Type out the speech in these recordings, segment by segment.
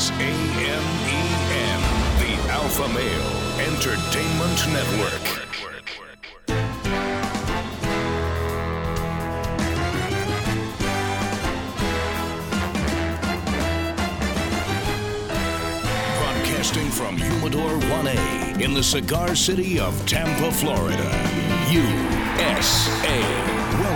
is AMEN, the Alpha Male Entertainment Network. Broadcasting from Humidor 1A in the cigar city of Tampa, Florida. USA.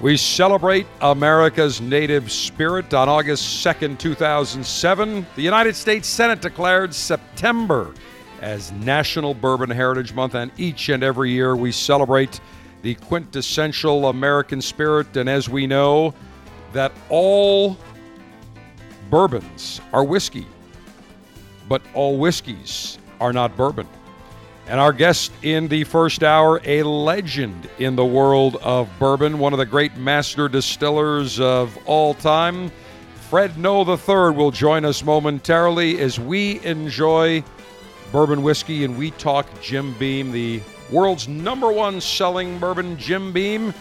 We celebrate America's native spirit on August 2nd, 2007. The United States Senate declared September as National Bourbon Heritage Month, and each and every year we celebrate the quintessential American spirit. And as we know, that all bourbons are whiskey, but all whiskeys are not bourbon. And our guest in the first hour, a legend in the world of bourbon, one of the great master distillers of all time, Fred Noe III, will join us momentarily as we enjoy bourbon whiskey and we talk Jim Beam, the world's number one selling bourbon, Jim Beam.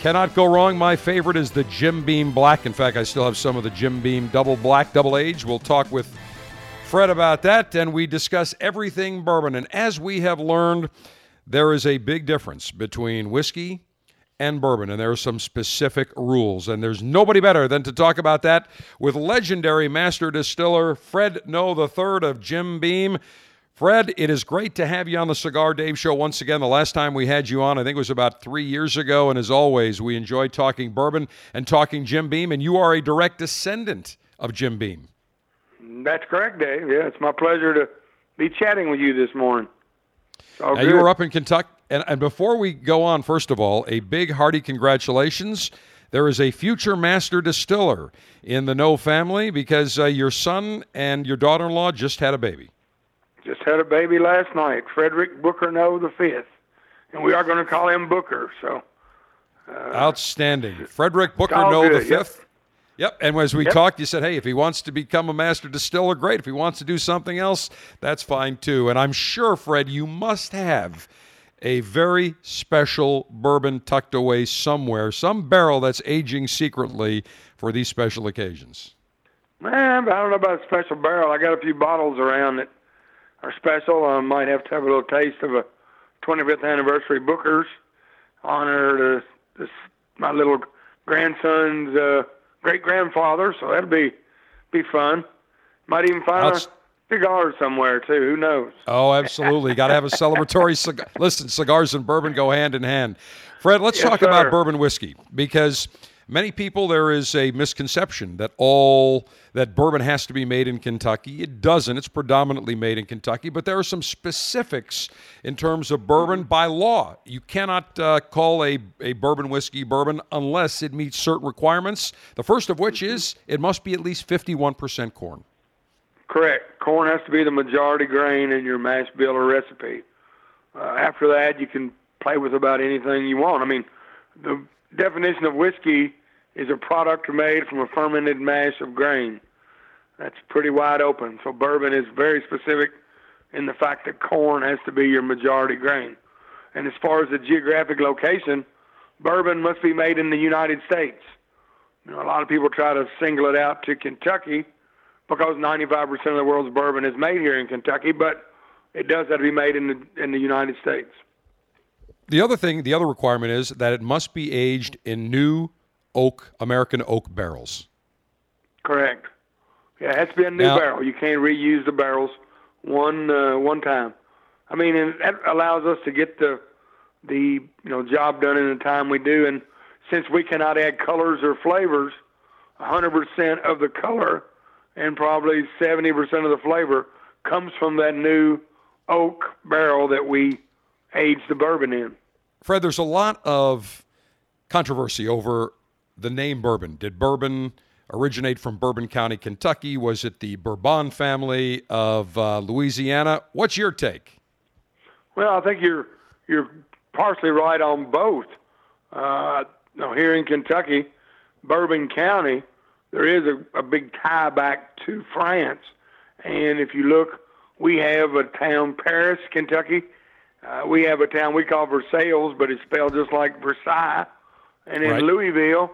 Cannot go wrong. My favorite is the Jim Beam Black. In fact, I still have some of the Jim Beam Double Black, Double Age. We'll talk with Fred about that, and we discuss everything bourbon. And as we have learned, there is a big difference between whiskey and bourbon, and there are some specific rules. And there's nobody better than to talk about that with legendary master distiller Fred Noe III of Jim Beam. Fred, it is great to have you on the Cigar Dave Show once again. The last time we had you on, I think it was about three years ago. And as always, we enjoy talking bourbon and talking Jim Beam. And you are a direct descendant of Jim Beam. That's correct, Dave. Yeah, it's my pleasure to be chatting with you this morning. Now, good. you were up in Kentucky. And, and before we go on, first of all, a big hearty congratulations. There is a future master distiller in the Noe family because uh, your son and your daughter in law just had a baby. Just had a baby last night, Frederick Booker Noe the fifth, and we are going to call him Booker. So Outstanding. Frederick Booker Noe the fifth. yep. Yep. And as we Yep. talked, you said, hey, if he wants to become a master distiller, great. If he wants to do something else, that's fine too. And I'm sure, Fred, you must have a very special bourbon tucked away somewhere, some barrel that's aging secretly for these special occasions. Man, I don't know about a special barrel. I got a few bottles around that are special. I might have to have a little taste of a 25th anniversary Booker's honor to this my little grandson's uh, great grandfather. So that'll be be fun. Might even find Outs- a cigar somewhere too. Who knows? Oh, absolutely. Got to have a celebratory cigar. Listen, cigars and bourbon go hand in hand. Fred, let's Yes, talk about bourbon whiskey because many people there is a misconception that all that bourbon has to be made in Kentucky. It doesn't. It's predominantly made in Kentucky, but there are some specifics in terms of bourbon by law. You cannot uh, call a, a bourbon whiskey bourbon unless it meets certain requirements. The first of which is it must be at least 51% corn. Correct. Corn has to be the majority grain in your mash bill or recipe. Uh, after that, you can play with about anything you want. I mean, the definition of whiskey is a product made from a fermented mash of grain. That's pretty wide open. So bourbon is very specific in the fact that corn has to be your majority grain. And as far as the geographic location, bourbon must be made in the United States. You know, a lot of people try to single it out to Kentucky because 95% of the world's bourbon is made here in Kentucky, but it does have to be made in the in the United States. The other thing, the other requirement is that it must be aged in new oak, American oak barrels. Correct. Yeah, it has to be a new Now- barrel. You can't reuse the barrels one uh, one time. I mean, and that allows us to get the the you know job done in the time we do. And since we cannot add colors or flavors, 100% of the color and probably 70% of the flavor comes from that new oak barrel that we age the bourbon in. Fred, there's a lot of controversy over the name bourbon. Did bourbon originate from Bourbon County, Kentucky? Was it the Bourbon family of uh, Louisiana? What's your take? Well, I think you're you're partially right on both. Uh, know, here in Kentucky, Bourbon County, there is a, a big tie back to France. And if you look, we have a town, Paris, Kentucky. Uh, we have a town we call Versailles, but it's spelled just like Versailles. And in Right. Louisville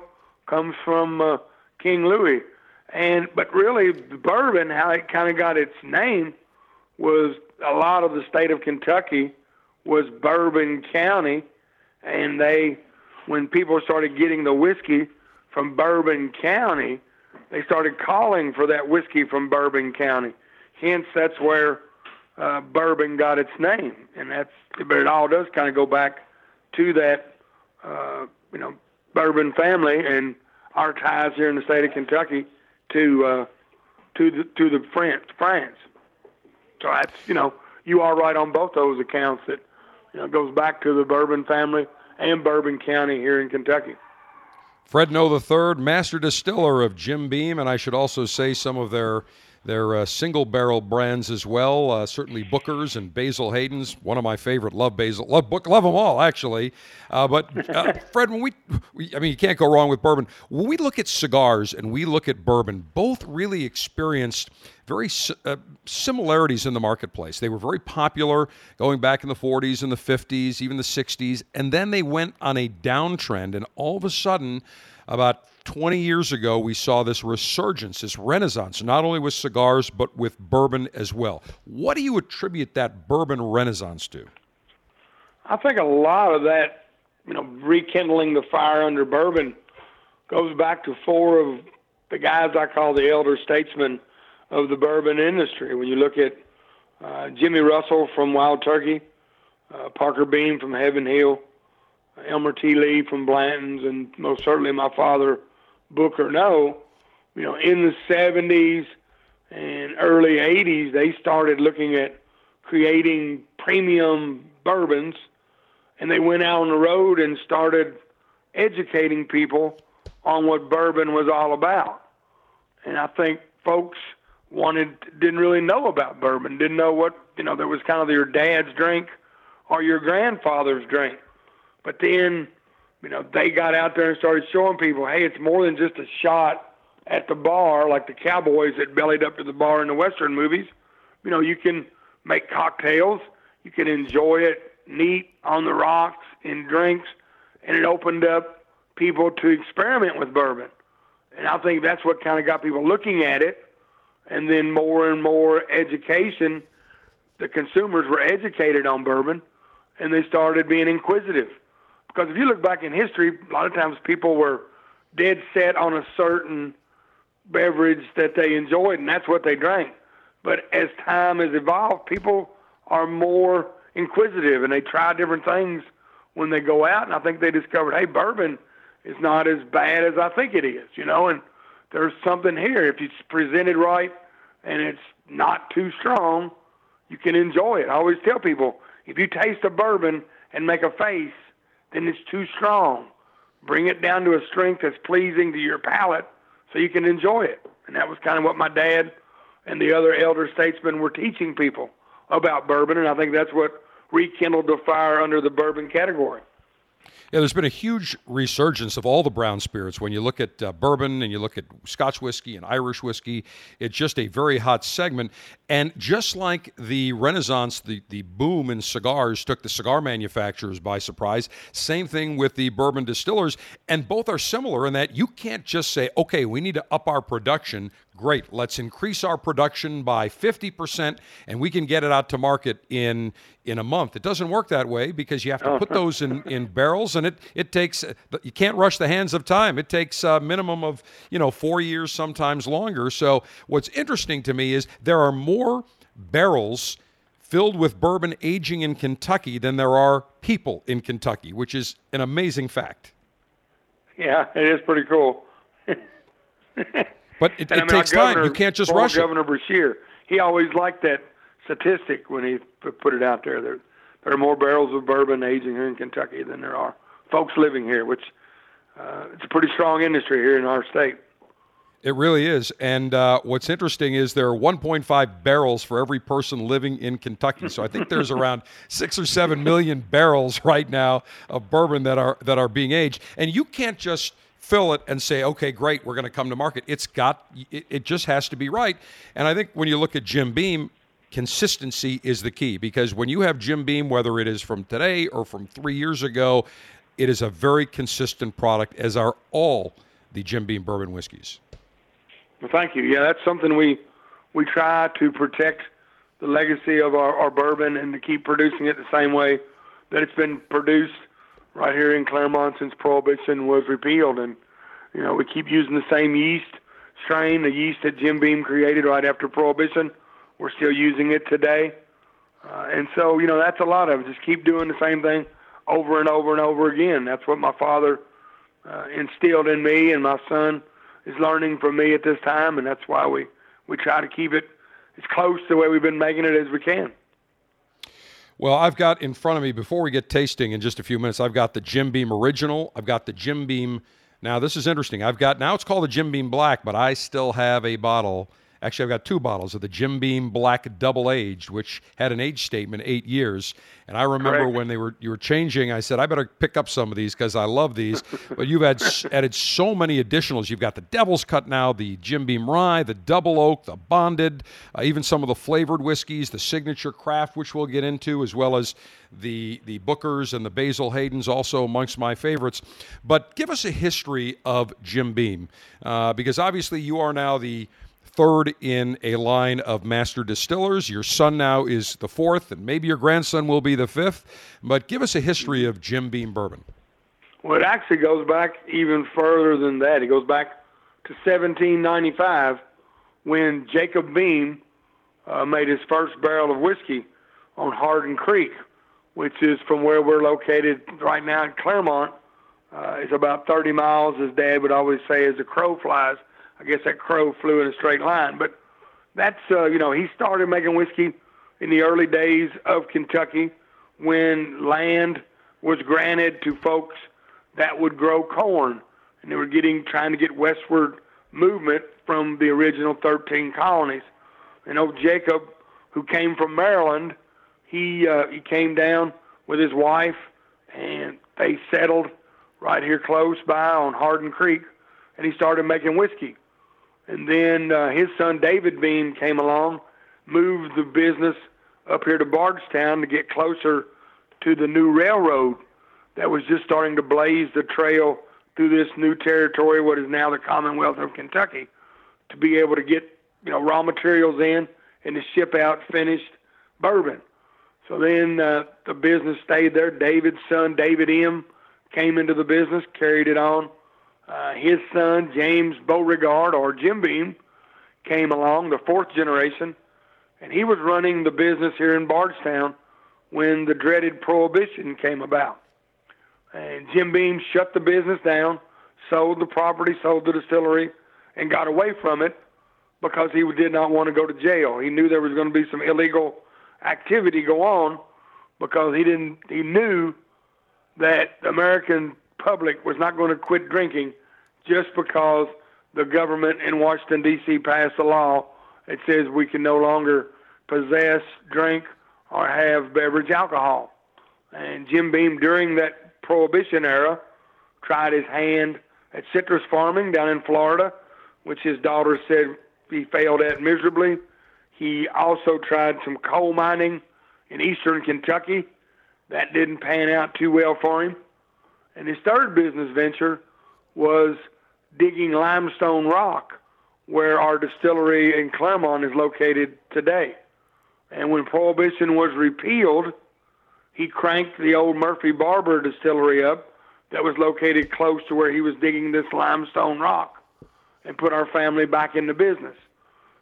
comes from uh, King Louis. And but really, bourbon, how it kind of got its name, was a lot of the state of Kentucky was Bourbon County, and they, when people started getting the whiskey from Bourbon County, they started calling for that whiskey from Bourbon County. Hence, that's where uh, bourbon got its name, and that's. But it all does kind of go back to that, uh, you know, bourbon family and our ties here in the state of Kentucky to uh, to the to the France France. So that's you know you are right on both those accounts that you know goes back to the Bourbon family and Bourbon County here in Kentucky. Fred Noe III, master distiller of Jim Beam, and I should also say some of their their uh, single barrel brands as well. Uh, certainly Booker's and Basil Hayden's, one of my favorite. Love Basil, love Book, love them all actually. Uh, but uh, Fred, when we, we, I mean, you can't go wrong with bourbon. When we look at cigars and we look at bourbon, both really experienced very uh, similarities in the marketplace. They were very popular going back in the 40s and the 50s, even the 60s, and then they went on a downtrend. And all of a sudden, about 20 years ago, we saw this resurgence, this renaissance, not only with cigars, but with bourbon as well. What do you attribute that bourbon renaissance to? I think a lot of that, you know, rekindling the fire under bourbon goes back to four of the guys I call the elder statesmen of the bourbon industry. When you look at uh, Jimmy Russell from Wild Turkey, uh, Parker Beam from Heaven Hill, Elmer T. Lee from Blanton's, and most certainly my father, Booker Noe, you know, in the 70s and early 80s, they started looking at creating premium bourbons, and they went out on the road and started educating people on what bourbon was all about. And I think folks wanted didn't really know about bourbon, didn't know what you know. There was kind of your dad's drink or your grandfather's drink, but then you know they got out there and started showing people, hey, it's more than just a shot at the bar like the cowboys that bellied up to the bar in the western movies. You know, you can make cocktails, you can enjoy it neat on the rocks in drinks, and it opened up people to experiment with bourbon. And I think that's what kind of got people looking at it. And then more and more education, the consumers were educated on bourbon and they started being inquisitive. Because if you look back in history, a lot of times people were dead set on a certain beverage that they enjoyed and that's what they drank. But as time has evolved, people are more inquisitive and they try different things when they go out. And I think they discovered, hey, bourbon is not as bad as I think it is, you know, and there's something here. If it's presented right and it's not too strong, you can enjoy it. I always tell people if you taste a bourbon and make a face, then it's too strong. Bring it down to a strength that's pleasing to your palate so you can enjoy it. And that was kind of what my dad and the other elder statesmen were teaching people about bourbon. And I think that's what rekindled the fire under the bourbon category. Yeah, there's been a huge resurgence of all the brown spirits. When you look at uh, bourbon and you look at Scotch whiskey and Irish whiskey, it's just a very hot segment. And just like the Renaissance, the, the boom in cigars took the cigar manufacturers by surprise, same thing with the bourbon distillers. And both are similar in that you can't just say, okay, we need to up our production. Great, let's increase our production by 50% and we can get it out to market in in a month. It doesn't work that way because you have to oh, put those in, in barrels and it, it takes you can't rush the hands of time. It takes a minimum of, you know, 4 years sometimes longer. So what's interesting to me is there are more barrels filled with bourbon aging in Kentucky than there are people in Kentucky, which is an amazing fact. Yeah, it is pretty cool. But it, it I mean, takes our time. You can't just rush it. Governor Beshear, he always liked that statistic when he put it out there. There, there are more barrels of bourbon aging here in Kentucky than there are folks living here, which uh, it's a pretty strong industry here in our state. It really is. And uh, what's interesting is there are 1.5 barrels for every person living in Kentucky. So I think there's around six or seven million barrels right now of bourbon that are that are being aged. And you can't just fill it and say, okay, great, we're going to come to market. It's got, it, it just has to be right. And I think when you look at Jim Beam, consistency is the key because when you have Jim Beam, whether it is from today or from three years ago, it is a very consistent product, as are all the Jim Beam bourbon whiskeys. Well, thank you. Yeah, that's something we we try to protect the legacy of our, our bourbon and to keep producing it the same way that it's been produced right here in Clermont since Prohibition was repealed. And, you know, we keep using the same yeast strain, the yeast that Jim Beam created right after Prohibition. We're still using it today. Uh, and so, you know, that's a lot of it. Just keep doing the same thing over and over and over again. That's what my father uh, instilled in me, and my son is learning from me at this time, and that's why we, we try to keep it as close to the way we've been making it as we can. Well, I've got in front of me, before we get tasting in just a few minutes, I've got the Jim Beam Original. I've got the Jim Beam. Now, this is interesting. I've got, now it's called the Jim Beam Black, but I still have a bottle Actually, I've got two bottles of the Jim Beam Black Double Aged, which had an age statement eight years. And I remember Correct. when they were you were changing, I said I better pick up some of these because I love these. but you've had added so many additionals. You've got the Devil's Cut now, the Jim Beam Rye, the Double Oak, the Bonded, uh, even some of the flavored whiskeys, the Signature Craft, which we'll get into, as well as the the Bookers and the Basil Haydens, also amongst my favorites. But give us a history of Jim Beam, uh, because obviously you are now the third in a line of master distillers. Your son now is the fourth, and maybe your grandson will be the fifth. But give us a history of Jim Beam bourbon. Well, it actually goes back even further than that. It goes back to 1795 when Jacob Beam uh, made his first barrel of whiskey on Hardin Creek, which is from where we're located right now in Clermont. Uh, it's about 30 miles, as Dad would always say, as the crow flies I guess that crow flew in a straight line. But that's uh, you know he started making whiskey in the early days of Kentucky when land was granted to folks that would grow corn, and they were getting trying to get westward movement from the original 13 colonies. And old Jacob, who came from Maryland, he uh, he came down with his wife, and they settled right here close by on Hardin Creek, and he started making whiskey. And then uh, his son David Beam came along, moved the business up here to Bardstown to get closer to the new railroad that was just starting to blaze the trail through this new territory, what is now the Commonwealth of Kentucky, to be able to get you know raw materials in and to ship out finished bourbon. So then uh, the business stayed there. David's son, David M., came into the business, carried it on uh, his son, James Beauregard, or Jim Beam, came along, the fourth generation, and he was running the business here in Bardstown when the dreaded Prohibition came about. And Jim Beam shut the business down, sold the property, sold the distillery, and got away from it because he did not want to go to jail. He knew there was going to be some illegal activity go on because he didn't. He knew that American public was not going to quit drinking just because the government in Washington, D.C. passed a law that says we can no longer possess, drink, or have beverage alcohol. And Jim Beam, during that Prohibition era, tried his hand at citrus farming down in Florida, which his daughter said he failed at miserably. He also tried some coal mining in eastern Kentucky. That didn't pan out too well for him. And his third business venture was digging limestone rock where our distillery in Clermont is located today. And when Prohibition was repealed, he cranked the old Murphy Barber distillery up that was located close to where he was digging this limestone rock and put our family back into business.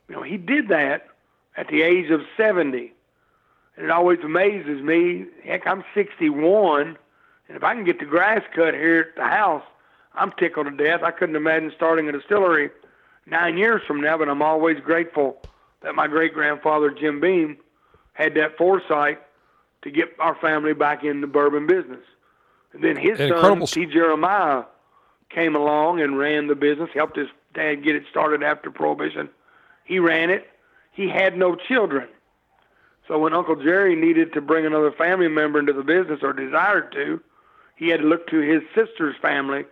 You know, he did that at the age of 70. And it always amazes me. Heck, I'm 61 and if I can get the grass cut here at the house, I'm tickled to death. I couldn't imagine starting a distillery nine years from now, but I'm always grateful that my great grandfather Jim Beam had that foresight to get our family back in the bourbon business. And then his son T. Jeremiah came along and ran the business, helped his Dad get it started after Prohibition. He ran it. He had no children. So when Uncle Jerry needed to bring another family member into the business or desired to, he had to look to his sister's family.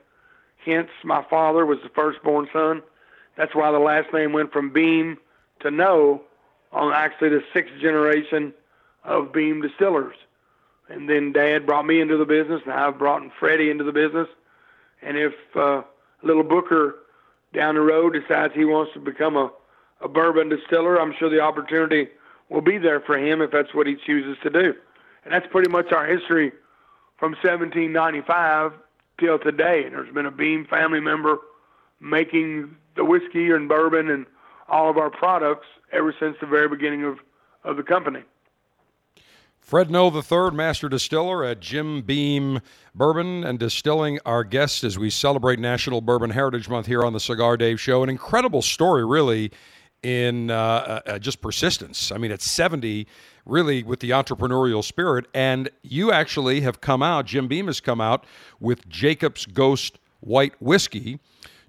Hence, my father was the firstborn son. That's why the last name went from Beam to Noe on actually the sixth generation of Beam Distillers. And then Dad brought me into the business, and I've brought Freddie into the business. And if uh, little Booker down the road decides he wants to become a, a bourbon distiller, I'm sure the opportunity will be there for him if that's what he chooses to do. And that's pretty much our history from 1795 till today. And there's been a Beam family member making the whiskey and bourbon and all of our products ever since the very beginning of, of the company. Fred Noe III, master distiller at Jim Beam Bourbon and Distilling, our guest as we celebrate National Bourbon Heritage Month here on the Cigar Dave Show. An incredible story, really, in uh, uh, just persistence. I mean, at 70, really with the entrepreneurial spirit. And you actually have come out, Jim Beam has come out with Jacob's Ghost White Whiskey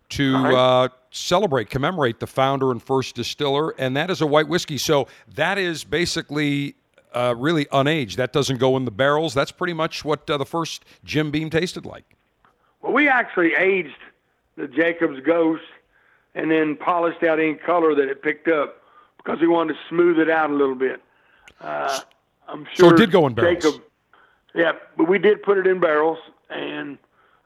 to uh, celebrate, commemorate the founder and first distiller. And that is a white whiskey. So that is basically uh, really unaged. That doesn't go in the barrels. That's pretty much what uh, the first Jim Beam tasted like. Well, we actually aged the Jacob's Ghost and then polished out any color that it picked up because we wanted to smooth it out a little bit. Uh, I'm sure. So it did go in barrels. Jacob, yeah, but we did put it in barrels, and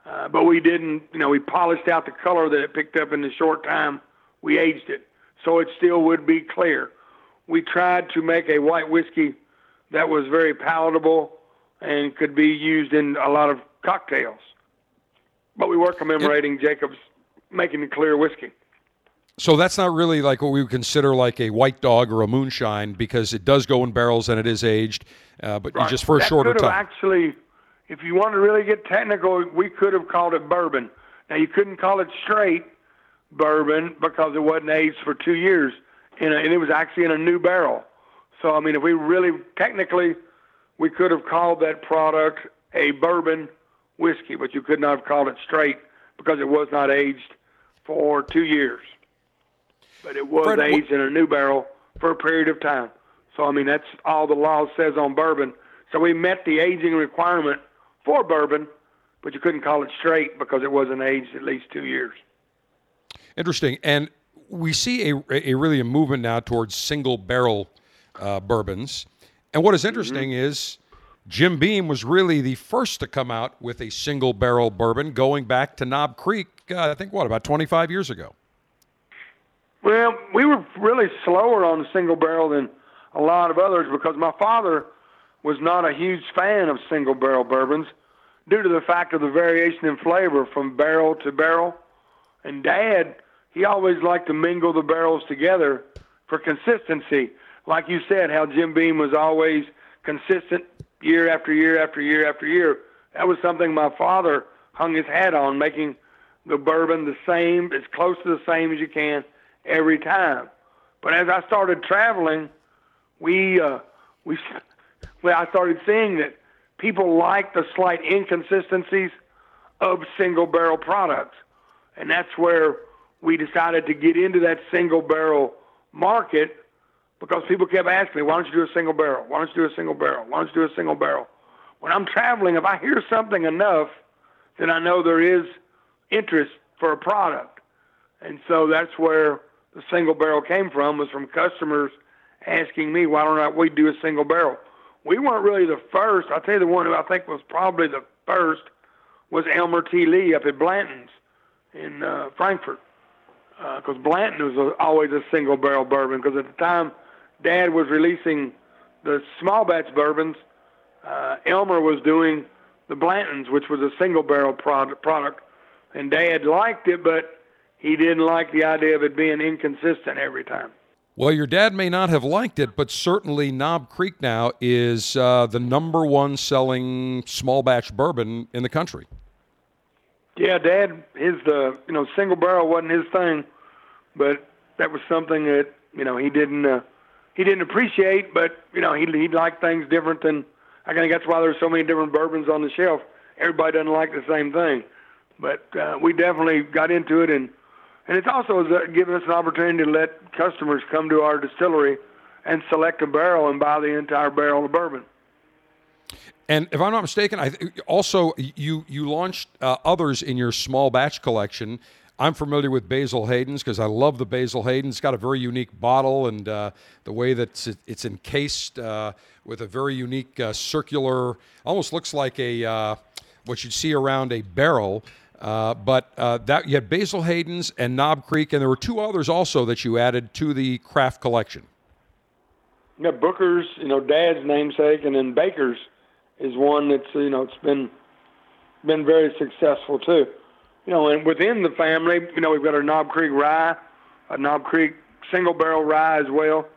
uh, but we didn't. You know, we polished out the color that it picked up in the short time we aged it, so it still would be clear. We tried to make a white whiskey that was very palatable and could be used in a lot of cocktails. But we were commemorating Jacob's making the clear whiskey. So that's not really like what we would consider like a white dog or a moonshine because it does go in barrels and it is aged, uh, but right. just for a that shorter time. Actually, if you want to really get technical, we could have called it bourbon. Now you couldn't call it straight bourbon because it wasn't aged for two years, a, and it was actually in a new barrel. So I mean, if we really technically, we could have called that product a bourbon whiskey, but you could not have called it straight because it was not aged for two years. But it was Fred, aged in a new barrel for a period of time. So I mean, that's all the law says on bourbon. So we met the aging requirement for bourbon, but you couldn't call it straight because it wasn't aged at least two years. Interesting, and we see a, a really a movement now towards single barrel uh, bourbons. And what is mm-hmm. interesting mm-hmm. is Jim Beam was really the first to come out with a single barrel bourbon going back to Knob Creek, uh, I think, what, about 25 years ago? Well, we were really slower on the single barrel than a lot of others because my father was not a huge fan of single barrel bourbons due to the fact of the variation in flavor from barrel to barrel. And dad, he always liked to mingle the barrels together for consistency like you said, how Jim Beam was always consistent year after year after year after year. That was something my father hung his hat on, making the bourbon the same, as close to the same as you can every time. But as I started traveling, we uh, we well, I started seeing that people like the slight inconsistencies of single barrel products, and that's where we decided to get into that single barrel market because people kept asking me, why don't you do a single barrel? Why don't you do a single barrel? Why don't you do a single barrel? When I'm traveling, if I hear something enough, then I know there is interest for a product. And so that's where the single barrel came from, was from customers asking me, why don't we do a single barrel? We weren't really the first. I'll tell you the one who I think was probably the first was Elmer T. Lee up at Blanton's in uh, Frankfort. Because uh, Blanton was a, always a single barrel bourbon, because at the time – Dad was releasing the small batch bourbons. Uh, Elmer was doing the Blantons, which was a single barrel product, product, and Dad liked it, but he didn't like the idea of it being inconsistent every time. Well, your dad may not have liked it, but certainly Knob Creek now is uh, the number one selling small batch bourbon in the country. Yeah, Dad, his uh, you know single barrel wasn't his thing, but that was something that you know he didn't. Uh, he didn't appreciate, but you know he he liked things different than. I think that's why there's so many different bourbons on the shelf. Everybody doesn't like the same thing, but uh, we definitely got into it, and And it's also given us an opportunity to let customers come to our distillery and select a barrel and buy the entire barrel of bourbon. And if I'm not mistaken, I th- also you you launched uh, others in your small batch collection. I'm familiar with Basil Hayden's because I love the Basil Hayden. It's got a very unique bottle and uh, the way that it's, it's encased uh, with a very unique uh, circular, almost looks like a uh, what you'd see around a barrel. Uh, but that you had Basil Hayden's and Knob Creek, and there were two others also that you added to the craft collection. Yeah, Booker's, you know, Dad's namesake, and then Baker's is one that's you know it's been been very successful too. You know, and within the family, you know, we've got our Knob Creek rye, a Knob Creek single barrel rye as well,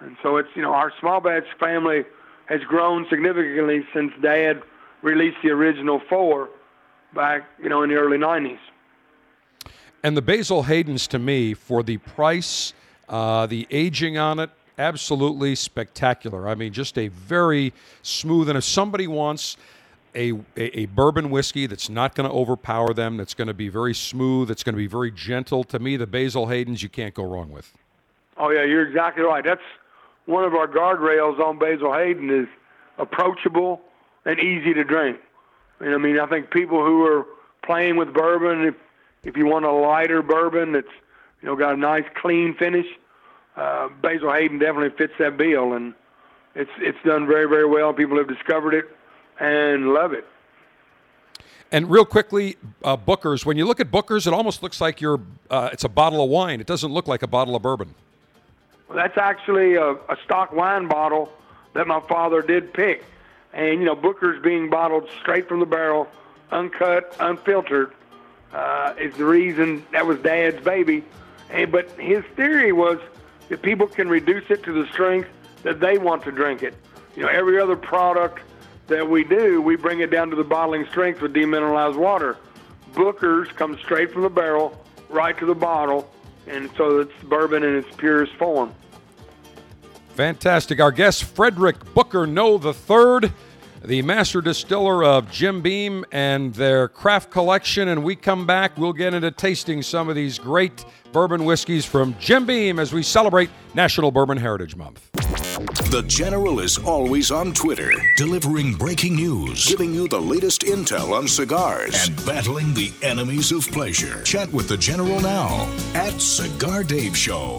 and so it's you know our small batch family has grown significantly since Dad released the original four back you know in the early '90s. And the Basil Hayden's to me for the price, uh, the aging on it, absolutely spectacular. I mean, just a very smooth. And if somebody wants a, a, a bourbon whiskey that's not going to overpower them, that's going to be very smooth, that's going to be very gentle, to me, the Basil Hayden's you can't go wrong with. Oh yeah, you're exactly right. That's one of our guardrails on Basil Hayden is approachable and easy to drink. And I mean, I think people who are playing with bourbon, if if you want a lighter bourbon that's you know got a nice clean finish, uh, Basil Hayden definitely fits that bill, and it's it's done very very well. People have discovered it and love it. And real quickly, uh, Booker's. When you look at Booker's, it almost looks like you're. Uh, it's a bottle of wine. It doesn't look like a bottle of bourbon. Well, that's actually a, a stock wine bottle that my father did pick, and you know Booker's being bottled straight from the barrel, uncut, unfiltered, uh, is the reason that was Dad's baby. And but his theory was that people can reduce it to the strength that they want to drink it. You know, every other product that we do, we bring it down to the bottling strength with demineralized water. Booker's comes straight from the barrel right to the bottle, and so it's bourbon in its purest form. Fantastic. Our guest, Frederick Booker Noe Third, the master distiller of Jim Beam and their craft collection. And we come back, we'll get into tasting some of these great bourbon whiskeys from Jim Beam as we celebrate National Bourbon Heritage Month. The General is always on Twitter, delivering breaking news, giving you the latest intel on cigars, and battling the enemies of pleasure. Chat with the General now at Cigar Dave Show.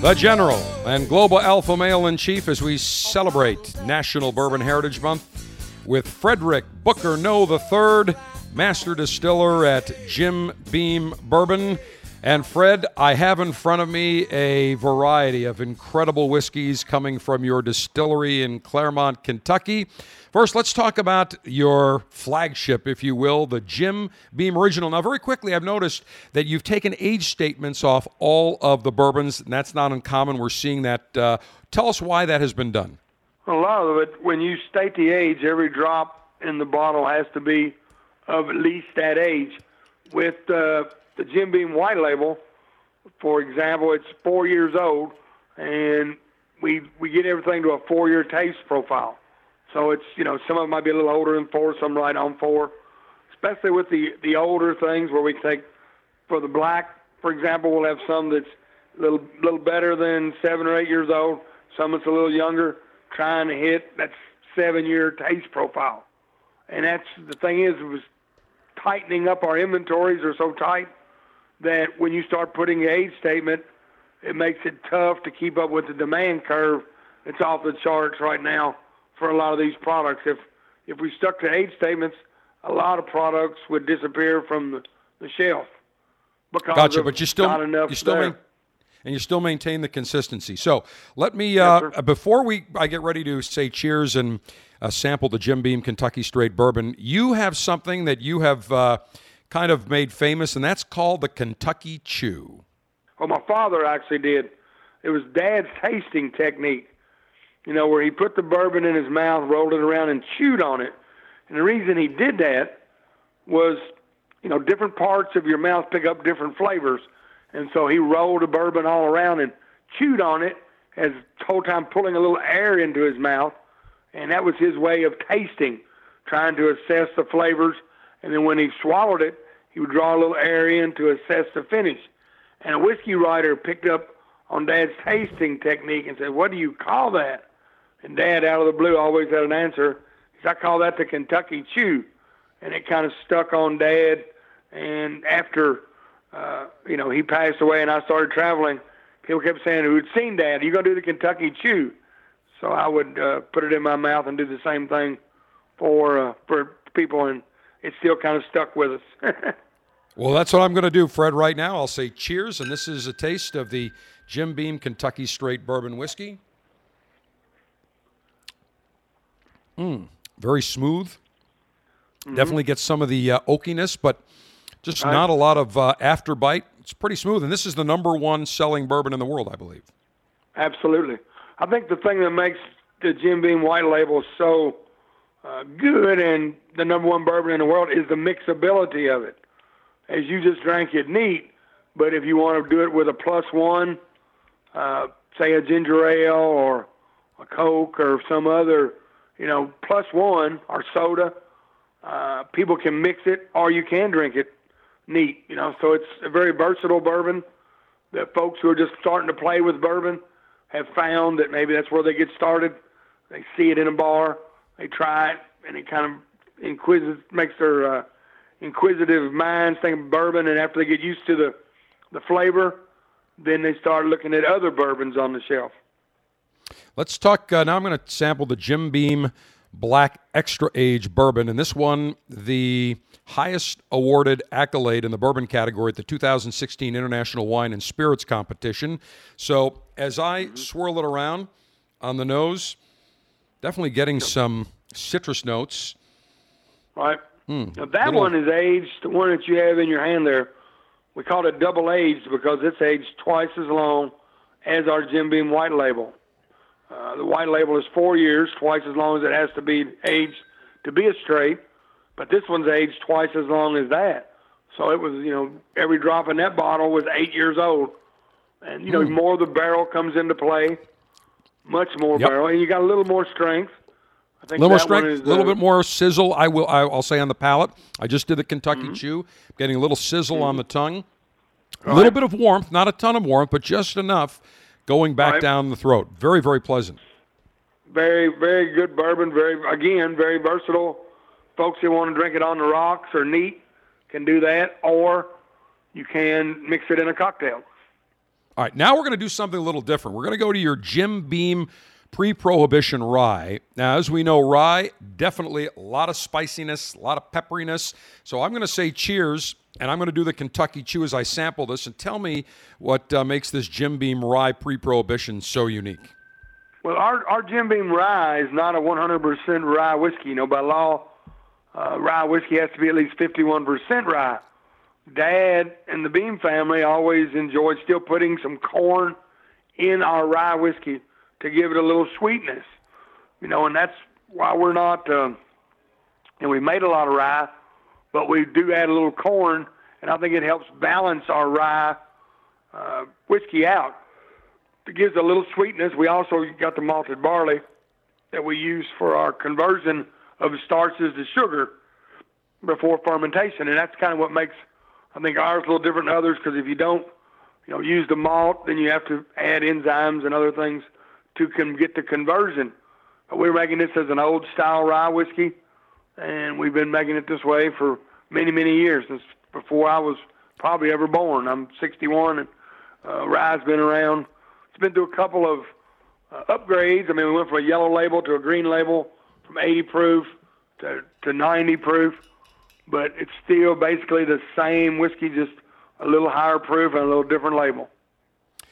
The General and Global Alpha Male in Chief as we celebrate National Bourbon Heritage Month with Frederick Booker Noe III, Master Distiller at Jim Beam Bourbon. And Fred, I have in front of me a variety of incredible whiskeys coming from your distillery in Clermont, Kentucky. First, let's talk about your flagship, if you will, the Jim Beam Original. Now, very quickly, I've noticed that you've taken age statements off all of the bourbons, and that's not uncommon. We're seeing that. Uh, tell us why that has been done. A lot of it, when you state the age, every drop in the bottle has to be of at least that age. With uh, the Jim Beam White Label, for example, it's four years old, and we we get everything to a four-year taste profile. So it's you know some of them might be a little older than four, some right on four. Especially with the the older things where we take for the black, for example, we'll have some that's a little little better than seven or eight years old. Some that's a little younger, trying to hit that seven-year taste profile. And that's the thing is, it was tightening up our inventories are so tight that when you start putting the age statement, it makes it tough to keep up with the demand curve. It's off the charts right now for a lot of these products. If if we stuck to age statements, a lot of products would disappear from the, the shelf because Gotcha, but you still not enough you still there. main, and you still maintain the consistency. So let me uh, before we I get ready to say cheers and uh, sample the Jim Beam Kentucky Straight Bourbon. You have something that you have uh, kind of made famous, and that's called the Kentucky Chew. Well, my father actually did. It was Dad's tasting technique, you know, where he put the bourbon in his mouth, rolled it around, and chewed on it. And the reason he did that was, you know, different parts of your mouth pick up different flavors. And so he rolled the bourbon all around and chewed on it as the whole time pulling a little air into his mouth. And that was his way of tasting, trying to assess the flavors. And then when he swallowed it, he would draw a little air in to assess the finish. And a whiskey writer picked up on Dad's tasting technique and said, What do you call that? And Dad, out of the blue, always had an answer. I call that the Kentucky Chew. And it kind of stuck on Dad. And after, uh, you know, he passed away and I started traveling, people kept saying, Who'd seen Dad, you going to do the Kentucky Chew? So I would uh, put it in my mouth and do the same thing for uh, for people, and it still kind of stuck with us. Well, that's what I'm going to do, Fred. Right now, I'll say cheers, and this is a taste of the Jim Beam Kentucky Straight Bourbon Whiskey. Mm, very smooth. Definitely gets some of the uh, oakiness, but just not a lot of uh, afterbite. It's pretty smooth, and this is the number one selling bourbon in the world, I believe. Absolutely. I think the thing that makes the Jim Beam White Label so uh, good and the number one bourbon in the world is the mixability of it. As you just drank it neat, but if you want to do it with a plus one, uh, say a ginger ale or a Coke or some other, you know, plus one or soda, uh, people can mix it or you can drink it neat, you know. So it's a very versatile bourbon that folks who are just starting to play with bourbon have found that maybe that's where they get started. They see it in a bar, they try it, and it kind of inquisitive makes their uh, inquisitive minds think of bourbon. And after they get used to the the flavor, then they start looking at other bourbons on the shelf. Let's talk. Uh, now I'm going to sample the Jim Beam Black Extra Age Bourbon. And this one, the highest awarded accolade in the bourbon category at the 2016 International Wine and Spirits Competition. So as I swirl it around on the nose, definitely getting some citrus notes. Right. now that little- one is aged. The one that you have in your hand there, we call it double aged because it's aged twice as long as our Jim Beam White Label. Uh, the White Label is four years, twice as long as it has to be aged to be a straight, but this one's aged twice as long as that. So it was, you know, every drop in that bottle was eight years old, and you know, more of the barrel comes into play, much more Yep. barrel, and you got a little more strength. I A think little more strength, is, a little bit more sizzle. I will. I- I'll say on the palate. I just did the Kentucky Mm-hmm. Chew, getting a little sizzle on the tongue. A little bit of warmth, not a ton of warmth, but just enough going back Right. down the throat. Very, very pleasant. very very good bourbon very again very versatile folks who want to drink it on the rocks or neat can do that or you can mix it in a cocktail All right, now we're going to do something a little different. We're going to go to your Jim Beam pre prohibition rye. Now, as we know, rye, definitely a lot of spiciness, a lot of pepperiness. So I'm going to say cheers and I'm going to do the Kentucky Chew as I sample this, and tell me what uh, makes this Jim Beam Rye pre-prohibition so unique. Well, our our Jim Beam rye is not a 100% rye whiskey. You know, by law, uh, rye whiskey has to be at least 51% rye. Dad and the Beam family always enjoyed still putting some corn in our rye whiskey to give it a little sweetness. You know, and that's why we're not. Uh, and we made a lot of rye, but we do add a little corn, and I think it helps balance our rye uh, whiskey out. It gives a little sweetness. We also got the malted barley that we use for our conversion of starches to sugar before fermentation, and that's kind of what makes I think ours a little different than others because if you don't, you know, use the malt, then you have to add enzymes and other things to get the conversion. But we're making this as an old style rye whiskey, and we've been making it this way for many many years since before I was probably ever born. I'm 61, and uh, rye's been around. It's been through a couple of uh, upgrades. I mean, we went from a yellow label to a green label, from 80 proof to, to 90 proof, but it's still basically the same whiskey, just a little higher proof and a little different label.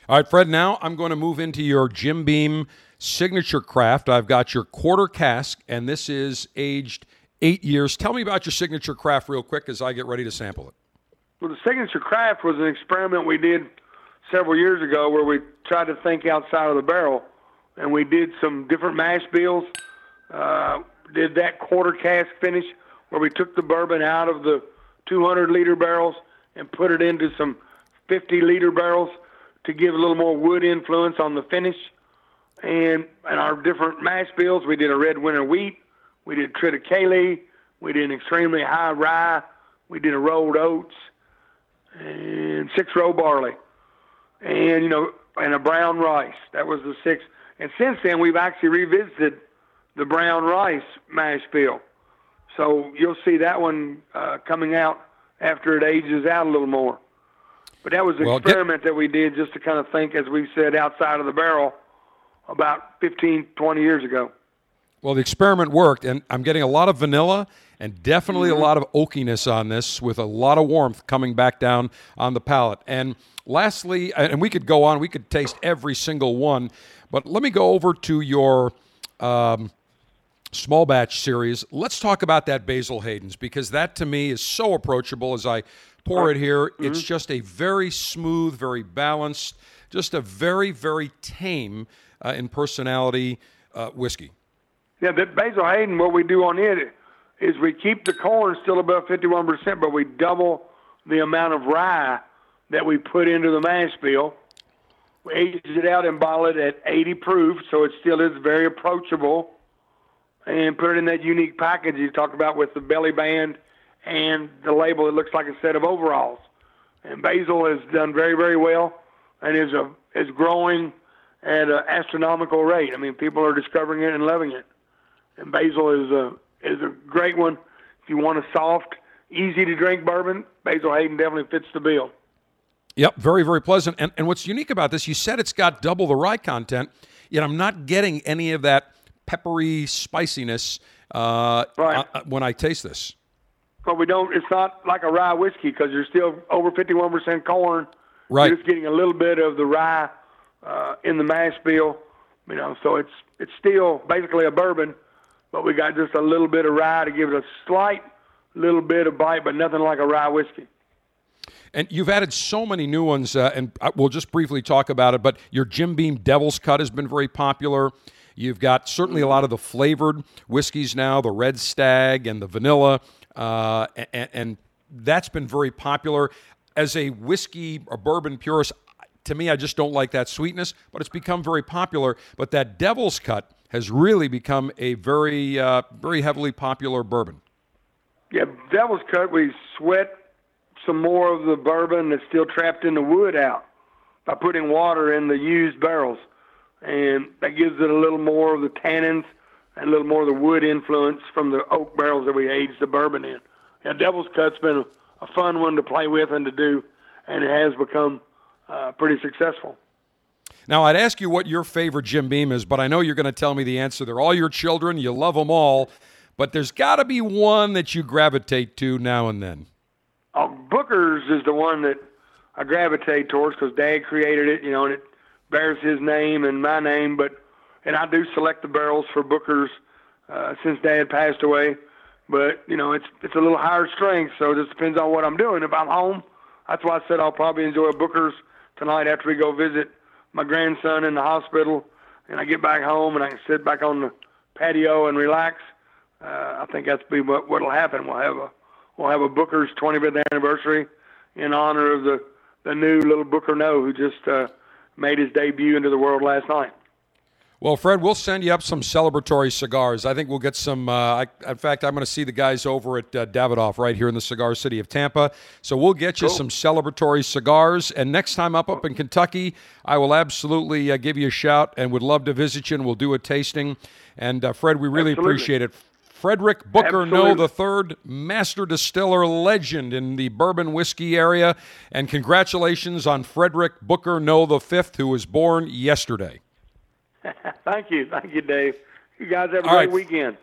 All right, Fred, now I'm going to move into your Jim Beam signature craft. I've got your quarter cask, and this is aged eight years. Tell me about your signature craft real quick as I get ready to sample it. Well, the signature craft was an experiment we did several years ago where we tried to think outside of the barrel, and we did some different mash bills. Uh, did that quarter cask finish where we took the bourbon out of the 200 liter barrels and put it into some 50 liter barrels to give a little more wood influence on the finish. And and our different mash bills, we did a red winter wheat, we did triticale, we did an extremely high rye, we did a rolled oats, and six row barley, and you know, and a brown rice. That was the six. And since then, we've actually revisited the brown rice mash bill. So you'll see that one uh, coming out after it ages out a little more. But that was an Well, get- experiment that we did just to kind of think, as we said, outside of the barrel about 15, 20 years ago. Well, the experiment worked, and I'm getting a lot of vanilla and definitely a lot of oakiness on this with a lot of warmth coming back down on the palate. And lastly, and we could go on, we could taste every single one, but let me go over to your um, small batch series. Let's talk about that Basil Hayden's because that to me is so approachable as I pour it here. It's just a very smooth, very balanced, just a very, very tame uh, in personality uh, whiskey. Yeah, that Basil Hayden, what we do on it is we keep the corn still above 51%, but we double the amount of rye that we put into the mash bill. We age it out and bottle it at 80 proof, so it still is very approachable. And put it in that unique package you talked about with the belly band and the label that looks like a set of overalls. And Basil has done very, very well and is a is growing at an astronomical rate. I mean, people are discovering it and loving it and basil is a is a great one. If you want a soft, easy to drink bourbon, Basil Hayden definitely fits the bill. Yep, very, very pleasant. And, and what's unique about this, you said it's got double the rye content, yet I'm not getting any of that peppery spiciness uh, Right. uh, when I taste this. But we don't. It's not like a rye whiskey because you're still over 51% corn. Right. You're just getting a little bit of the rye uh, in the mash bill. You know, so it's it's still basically a bourbon, but we got just a little bit of rye to give it a slight little bit of bite, but nothing like a rye whiskey. And you've added so many new ones, uh, and we'll just briefly talk about it. But your Jim Beam Devil's Cut has been very popular. You've got certainly a lot of the flavored whiskeys now, the Red Stag and the vanilla, uh, and, and that's been very popular. As a whiskey or bourbon purist, to me, I just don't like that sweetness, but it's become very popular. But that Devil's Cut has really become a very, uh, very heavily popular bourbon. Yeah, Devil's Cut, we sweat some more of the bourbon that's still trapped in the wood out by putting water in the used barrels. And that gives it a little more of the tannins and a little more of the wood influence from the oak barrels that we aged the bourbon in. Yeah, Devil's Cut's been a, fun one to play with and to do, and it has become uh, pretty successful. Now, I'd ask you what your favorite Jim Beam is, but I know you're going to tell me the answer. They're all your children. You love them all. But there's got to be one that you gravitate to now and then. A Booker's is the one that I gravitate towards because Dad created it, you know, and it bears his name and my name. But and I do select the barrels for Booker's uh, since Dad passed away. But you know, it's it's a little higher strength, so it just depends on what I'm doing. If I'm home, that's why I said I'll probably enjoy a Booker's tonight after we go visit my grandson in the hospital, and I get back home and I can sit back on the patio and relax. Uh, I think that's be what what'll happen. We'll have a we'll have a Booker's 25th anniversary in honor of the the new little Booker Noe who just uh, made his debut into the world last night. Well, Fred, we'll send you up some celebratory cigars. I think we'll get some. Uh, I, in fact, I'm going to see the guys over at uh, Davidoff right here in the cigar city of Tampa. So we'll get you Cool. some celebratory cigars. And next time up up in Kentucky, I will absolutely uh, give you a shout and would love to visit you and we'll do a tasting. And uh, Fred, we really Absolutely. appreciate it. Frederick Booker Noe the third, master distiller legend in the bourbon whiskey area. And congratulations on Frederick Booker Noe the fifth, who was born yesterday. Thank you, thank you, Dave. You guys have a All great right. weekend.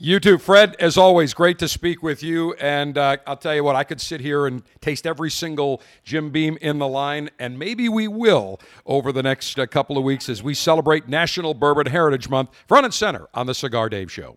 You too, Fred. As always, great to speak with you. And uh, I'll tell you what, I could sit here and taste every single Jim Beam in the line, and maybe we will over the next uh, couple of weeks as we celebrate National Bourbon Heritage Month, front and center on the Cigar Dave Show.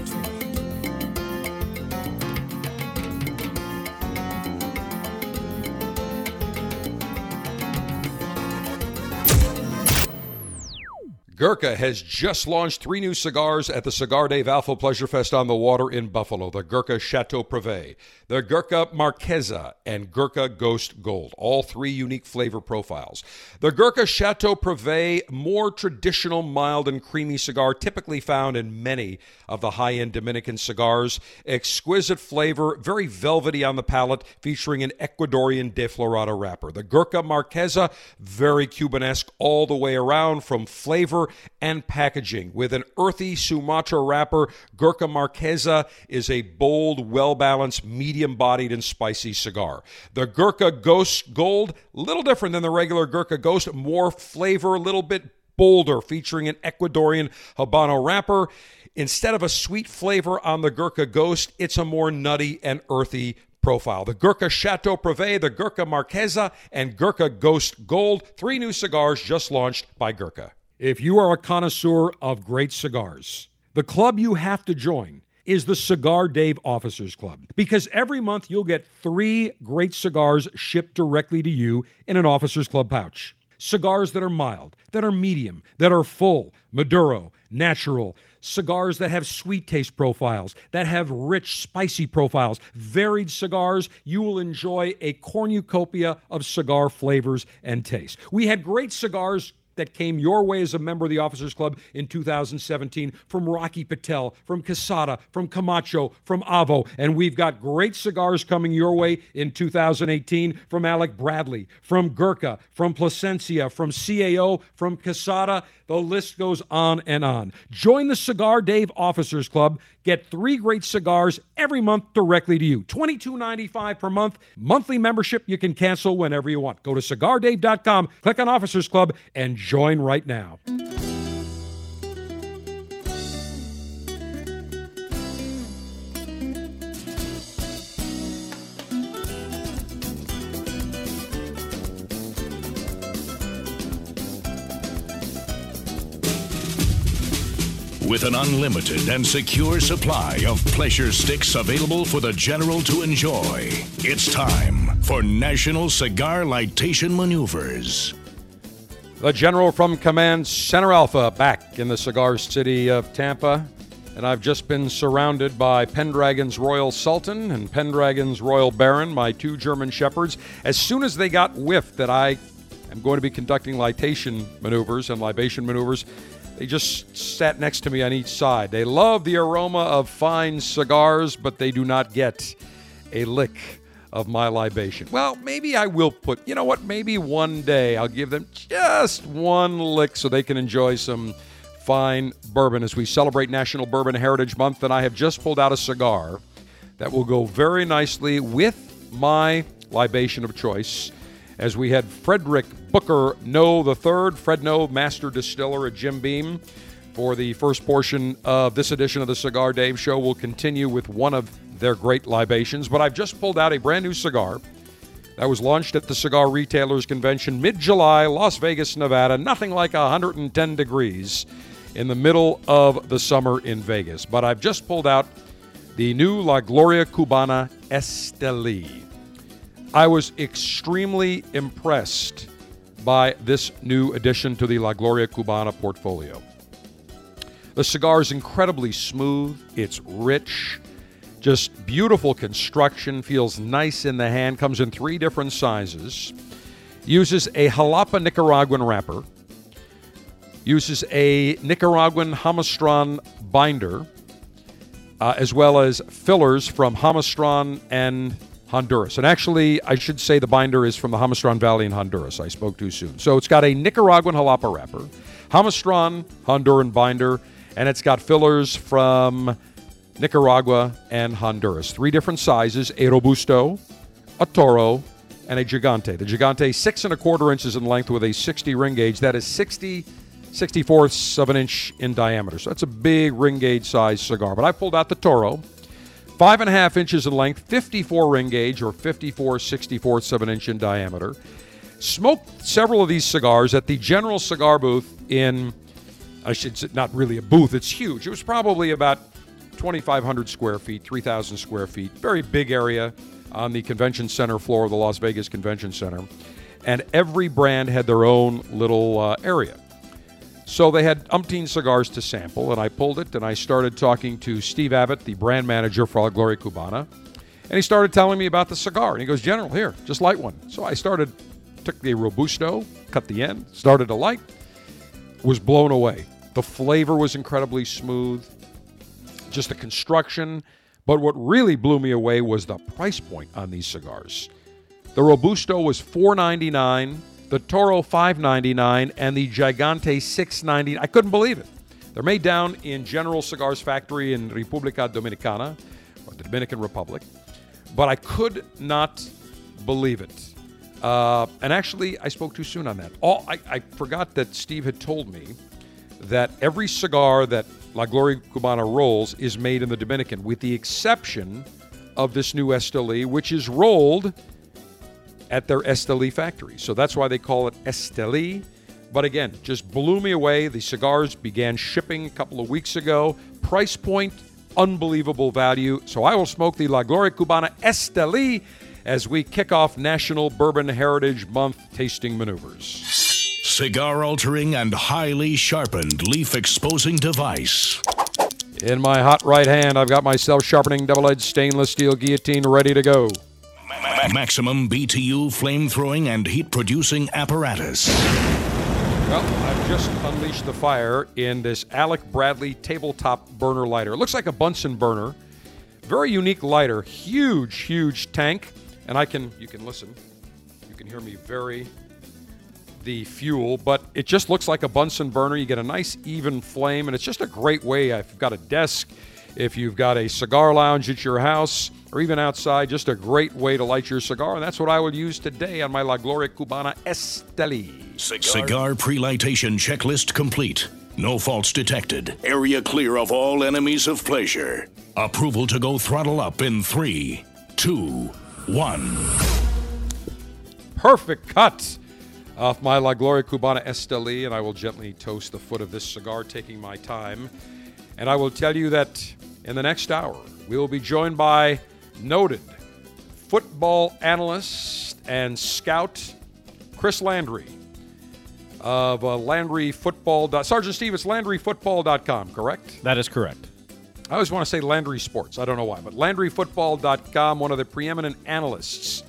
Gurkha has just launched three new cigars at the Cigar Dave Alpha Pleasure Fest on the water in Buffalo the Gurkha Chateau Privé, the Gurkha Marquesa, and Gurkha Ghost Gold, all three unique flavor profiles. The Gurkha Chateau Privé, more traditional, mild, and creamy cigar typically found in many of the high end Dominican cigars. Exquisite flavor, very velvety on the palate, featuring an Ecuadorian deflorado wrapper. The Gurkha Marquesa, very Cubanesque all the way around from flavor and packaging. With an earthy Sumatra wrapper, Gurkha Marquesa is a bold, well balanced, medium bodied, and spicy cigar. The Gurkha Ghost Gold, little different than the regular Gurkha Ghost, more flavor, a little bit bolder, featuring an Ecuadorian Habano wrapper. Instead of a sweet flavor on the Gurkha Ghost, it's a more nutty and earthy profile. The Gurkha Chateau Privé, the Gurkha Marquesa, and Gurkha Ghost Gold, three new cigars just launched by Gurkha. If you are a connoisseur of great cigars, the club you have to join is the Cigar Dave Officers Club because every month you'll get three great cigars shipped directly to you in an Officers Club pouch. Cigars that are mild, that are medium, that are full, Maduro, natural, cigars that have sweet taste profiles, that have rich, spicy profiles, varied cigars. You will enjoy a cornucopia of cigar flavors and tastes. We had great cigars that came your way as a member of the Officers Club in 2017 from Rocky Patel, from Quesada, from Camacho, from Avo. And we've got great cigars coming your way in 2018 from Alec Bradley, from Gurkha, from Plasencia, from CAO, from Quesada. The list goes on and on. Join the Cigar Dave Officers Club. Get three great cigars every month directly to you. $22.95 per month. Monthly membership you can cancel whenever you want. Go to cigardave.com, click on Officers Club, and join right now. With an unlimited and secure supply of pleasure sticks available for the general to enjoy, it's time for National Cigar Lightation Maneuvers. The general from Command Center Alpha back in the cigar city of Tampa. And I've just been surrounded by Pendragon's Royal Sultan and Pendragon's Royal Baron, my two German shepherds. As soon as they got whiff that I am going to be conducting litation maneuvers and libation maneuvers, they just sat next to me on each side. They love the aroma of fine cigars, but they do not get a lick of my libation. Well, maybe I will put, you know what, maybe one day I'll give them just one lick so they can enjoy some fine bourbon as we celebrate National Bourbon Heritage Month. And I have just pulled out a cigar that will go very nicely with my libation of choice as we had Frederick Booker Noe the Third, Fred Noe, master distiller at Jim Beam. For the first portion of this edition of the Cigar Dave Show, we'll continue with one of their great libations. But I've just pulled out a brand new cigar that was launched at the Cigar Retailers Convention mid July, Las Vegas, Nevada. Nothing like 110 degrees in the middle of the summer in Vegas. But I've just pulled out the new La Gloria Cubana Esteli. I was extremely impressed by this new addition to the La Gloria Cubana portfolio. The cigar is incredibly smooth, it's rich, just beautiful construction, feels nice in the hand, comes in three different sizes, uses a Jalapa Nicaraguan wrapper, uses a Nicaraguan Jamastran binder, uh, as well as fillers from Jamastran and Honduras. And actually, I should say the binder is from the Jamastran Valley in Honduras. I spoke too soon. So it's got a Nicaraguan Jalapa wrapper, Jamastran Honduran binder, and it's got fillers from Nicaragua and Honduras. Three different sizes a Robusto, a Toro, and a Gigante. The Gigante, six and a quarter inches in length with a 60 ring gauge. That is 60 64ths of an inch in diameter. So that's a big ring gauge size cigar. But I pulled out the Toro, five and a half inches in length, 54 ring gauge, or 54 64ths of an inch in diameter. Smoked several of these cigars at the General Cigar booth in, I should say, not really a booth, it's huge. It was probably about 2,500 square feet, 3,000 square feet, very big area on the convention center floor of the Las Vegas Convention Center. And every brand had their own little uh, area. So they had umpteen cigars to sample, and I pulled it and I started talking to Steve Abbott, the brand manager for La Gloria Cubana. And he started telling me about the cigar. And he goes, General, here, just light one. So I started, took the Robusto, cut the end, started to light, was blown away. The flavor was incredibly smooth, just the construction. But what really blew me away was the price point on these cigars. The Robusto was $4.99 the Toro 5.99 and the Gigante 6.99. I couldn't believe it. They're made down in General Cigars Factory in República Dominicana, or the Dominican Republic, but I could not believe it. Uh, and actually, I spoke too soon on that. All I, I forgot that Steve had told me that every cigar that La Gloria Cubana rolls is made in the Dominican, with the exception of this new Esteli, which is rolled at their Esteli factory. So that's why they call it Esteli. But again, just blew me away. The cigars began shipping a couple of weeks ago. Price point, unbelievable value. So I will smoke the La Gloria Cubana Esteli as we kick off National Bourbon Heritage Month tasting maneuvers. Cigar altering and highly sharpened leaf exposing device. In my hot right hand, I've got my self sharpening double edged stainless steel guillotine ready to go. Maximum BTU flame throwing and heat producing apparatus. Well, I've just unleashed the fire in this Alec Bradley tabletop burner lighter. It looks like a Bunsen burner. Very unique lighter. Huge, huge tank. And I can, you can listen. You can hear me very the fuel, but it just looks like a Bunsen burner. You get a nice even flame, and it's just a great way. If you've got a desk, if you've got a cigar lounge at your house, or even outside, just a great way to light your cigar. And that's what I will use today on my La Gloria Cubana Esteli. Cigar, Cigar pre-lightation checklist complete. No faults detected. Area clear of all enemies of pleasure. Approval to go throttle up in three, two, one. Perfect cut off my La Gloria Cubana Esteli, and I will gently toast the foot of this cigar, taking my time. And I will tell you that in the next hour, we will be joined by noted football analyst and scout Chris Landry of uh, Landry Football. Sergeant Steve, it's LandryFootball.com, correct? That is correct. I always want to say Landry Sports. I don't know why, but LandryFootball.com, one of the preeminent analysts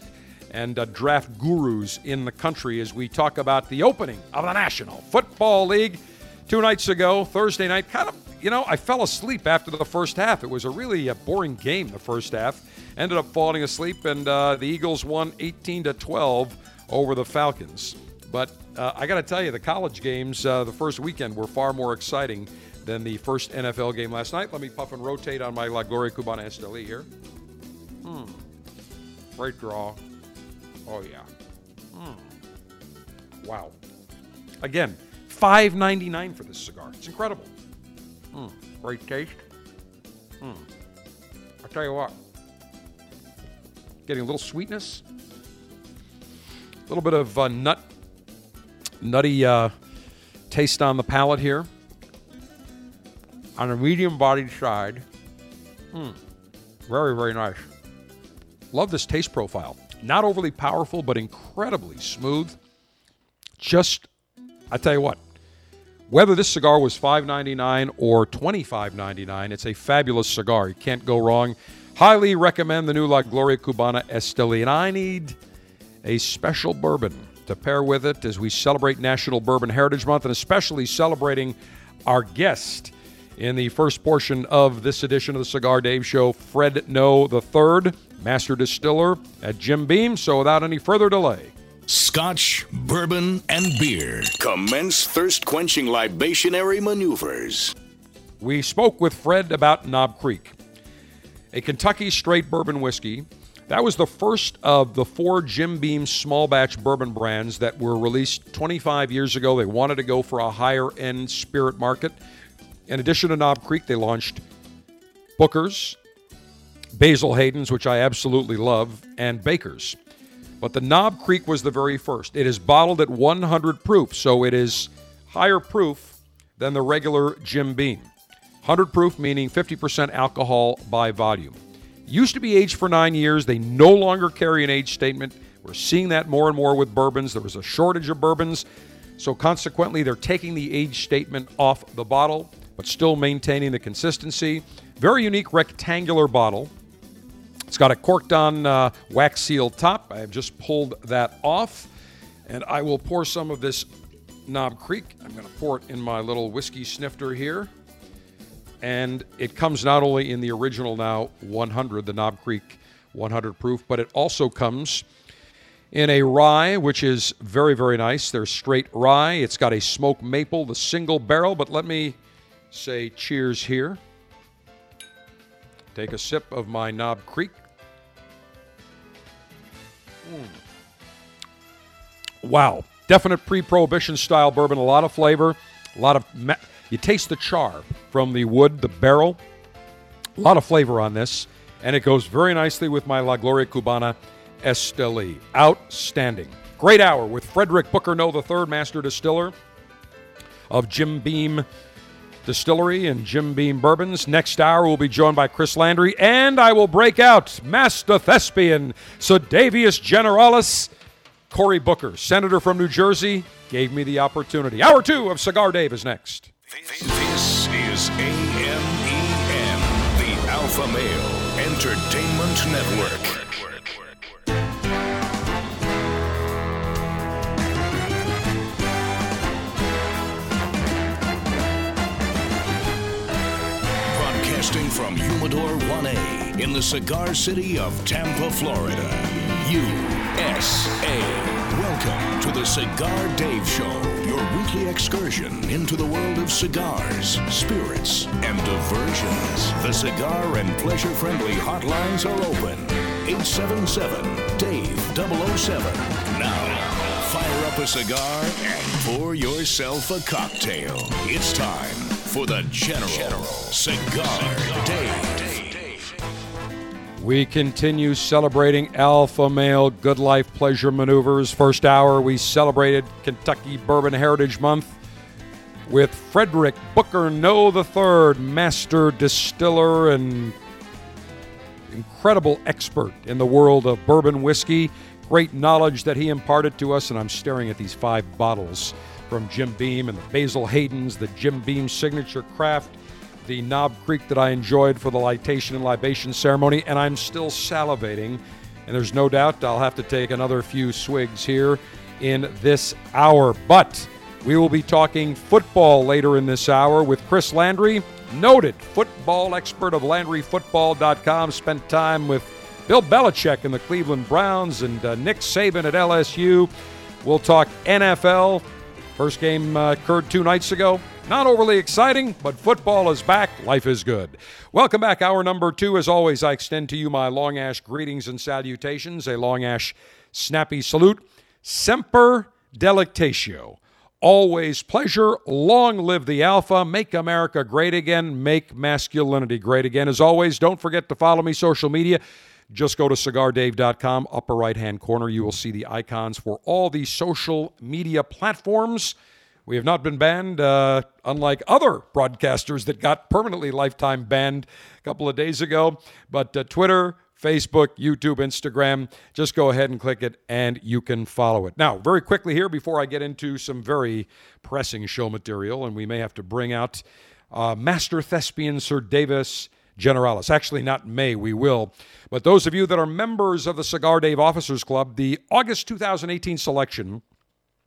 and uh, draft gurus in the country as we talk about the opening of the National Football League two nights ago, Thursday night. Kind of, you know, I fell asleep after the first half. It was a really uh, boring game, the first half. Ended up falling asleep, and uh, the Eagles won 18 to 12 over the Falcons. But uh, I got to tell you, the college games uh, the first weekend were far more exciting than the first NFL game last night. Let me puff and rotate on my La Gloria Cubana Esteli here. Hmm. Great draw. Oh, yeah. Hmm. Wow. Again, five ninety nine for this cigar. It's incredible. Mm, great taste. Mm. I'll tell you what. Getting a little sweetness, a little bit of uh, nut, nutty uh, taste on the palate here. On a medium-bodied side. Mm. Very, very nice. Love this taste profile. Not overly powerful, but incredibly smooth. Just, I tell you what, whether this cigar was $5.99 or $25.99, it's a fabulous cigar. You can't go wrong. Highly recommend the new La Gloria Cubana Esteli. And I need a special bourbon to pair with it as we celebrate National Bourbon Heritage Month and especially celebrating our guest in the first portion of this edition of the Cigar Dave Show, Fred Noe III, Master Distiller at Jim Beam. So without any further delay, Scotch, bourbon, and beer. Commence thirst quenching libationary maneuvers. we spoke with Fred about Knob Creek, a Kentucky straight bourbon whiskey. That was the first of the four Jim Beam small batch bourbon brands that were released 25 years ago. They wanted to go for a higher end spirit market. In addition to Knob Creek, they launched Booker's, Basil Hayden's, which I absolutely love, and Baker's. But the Knob Creek was the very first. It is bottled at 100 proof, so it is higher proof than the regular Jim Beam. 100 proof meaning 50% alcohol by volume. Used to be aged for nine years. They no longer carry an age statement. We're seeing that more and more with bourbons. There was a shortage of bourbons. So consequently, they're taking the age statement off the bottle, but still maintaining the consistency. Very unique rectangular bottle. It's got a corked on uh, wax seal top. I have just pulled that off. And I will pour some of this Knob Creek. I'm going to pour it in my little whiskey snifter here. And it comes not only in the original now 100, the Knob Creek 100 proof, but it also comes in a rye, which is very, very nice. There's straight rye. It's got a smoked maple, the single barrel. But let me say cheers here. Take a sip of my Knob Creek. Mm. Wow. Definite pre prohibition style bourbon, a lot of flavor, a lot of. You taste the char from the wood, the barrel. A lot of flavor on this, and it goes very nicely with my La Gloria Cubana Esteli. Outstanding. Great hour with Frederick Booker Noe III, Master Distiller of Jim Beam Distillery and Jim Beam Bourbons. Next hour, we'll be joined by Chris Landry, and I will break out Master Thespian, Sedavius Generalis, Cory Booker, Senator from New Jersey, gave me the opportunity. Hour two of Cigar Dave is next. This is AMEN, the Alpha Male Entertainment Network. Broadcasting from Humidor 1A in the cigar city of Tampa, Florida. USA. Welcome to the Cigar Dave Show, weekly excursion into the world of cigars, spirits, and diversions. The cigar and pleasure friendly hotlines are open. 877 Dave 007. Now, fire up a cigar and pour yourself a cocktail. It's time for the General, Cigar, Dave. We continue celebrating Alpha Male Good Life Pleasure Maneuvers. First hour, we celebrated Kentucky Bourbon Heritage Month with Frederick Booker Noe III, master distiller and incredible expert in the world of bourbon whiskey. Great knowledge that he imparted to us, and I'm staring at these five bottles from Jim Beam and the Basil Hayden's, the Jim Beam signature craft, the Knob Creek that I enjoyed for the litation and libation ceremony, and I'm still salivating. And there's no doubt I'll have to take another few swigs here in this hour. But we will be talking football later in this hour with Chris Landry, noted football expert of LandryFootball.com. Spent time with Bill Belichick and the Cleveland Browns and uh, Nick Saban at LSU. We'll talk NFL. First game uh, occurred two nights ago. Not overly exciting, but football is back. Life is good. Welcome back. Hour number two. As always, I extend to you my Long Ash greetings and salutations. A Long Ash snappy salute. Semper delectatio. Always pleasure. Long live the Alpha. Make America great again. Make masculinity great again. As always, don't forget to follow me social media. Just go to cigardave.com, upper right hand corner. You will see the icons for all the social media platforms. We have not been banned, uh, unlike other broadcasters that got permanently lifetime banned a couple of days ago. But uh, Twitter, Facebook, YouTube, Instagram, just go ahead and click it and you can follow it. Now, very quickly here, before I get into some very pressing show material, and we may have to bring out uh, Master Thespian Sir Davis Generalis. Actually, not may, we will. But those of you that are members of the Cigar Dave Officers Club, the August 2018 selection,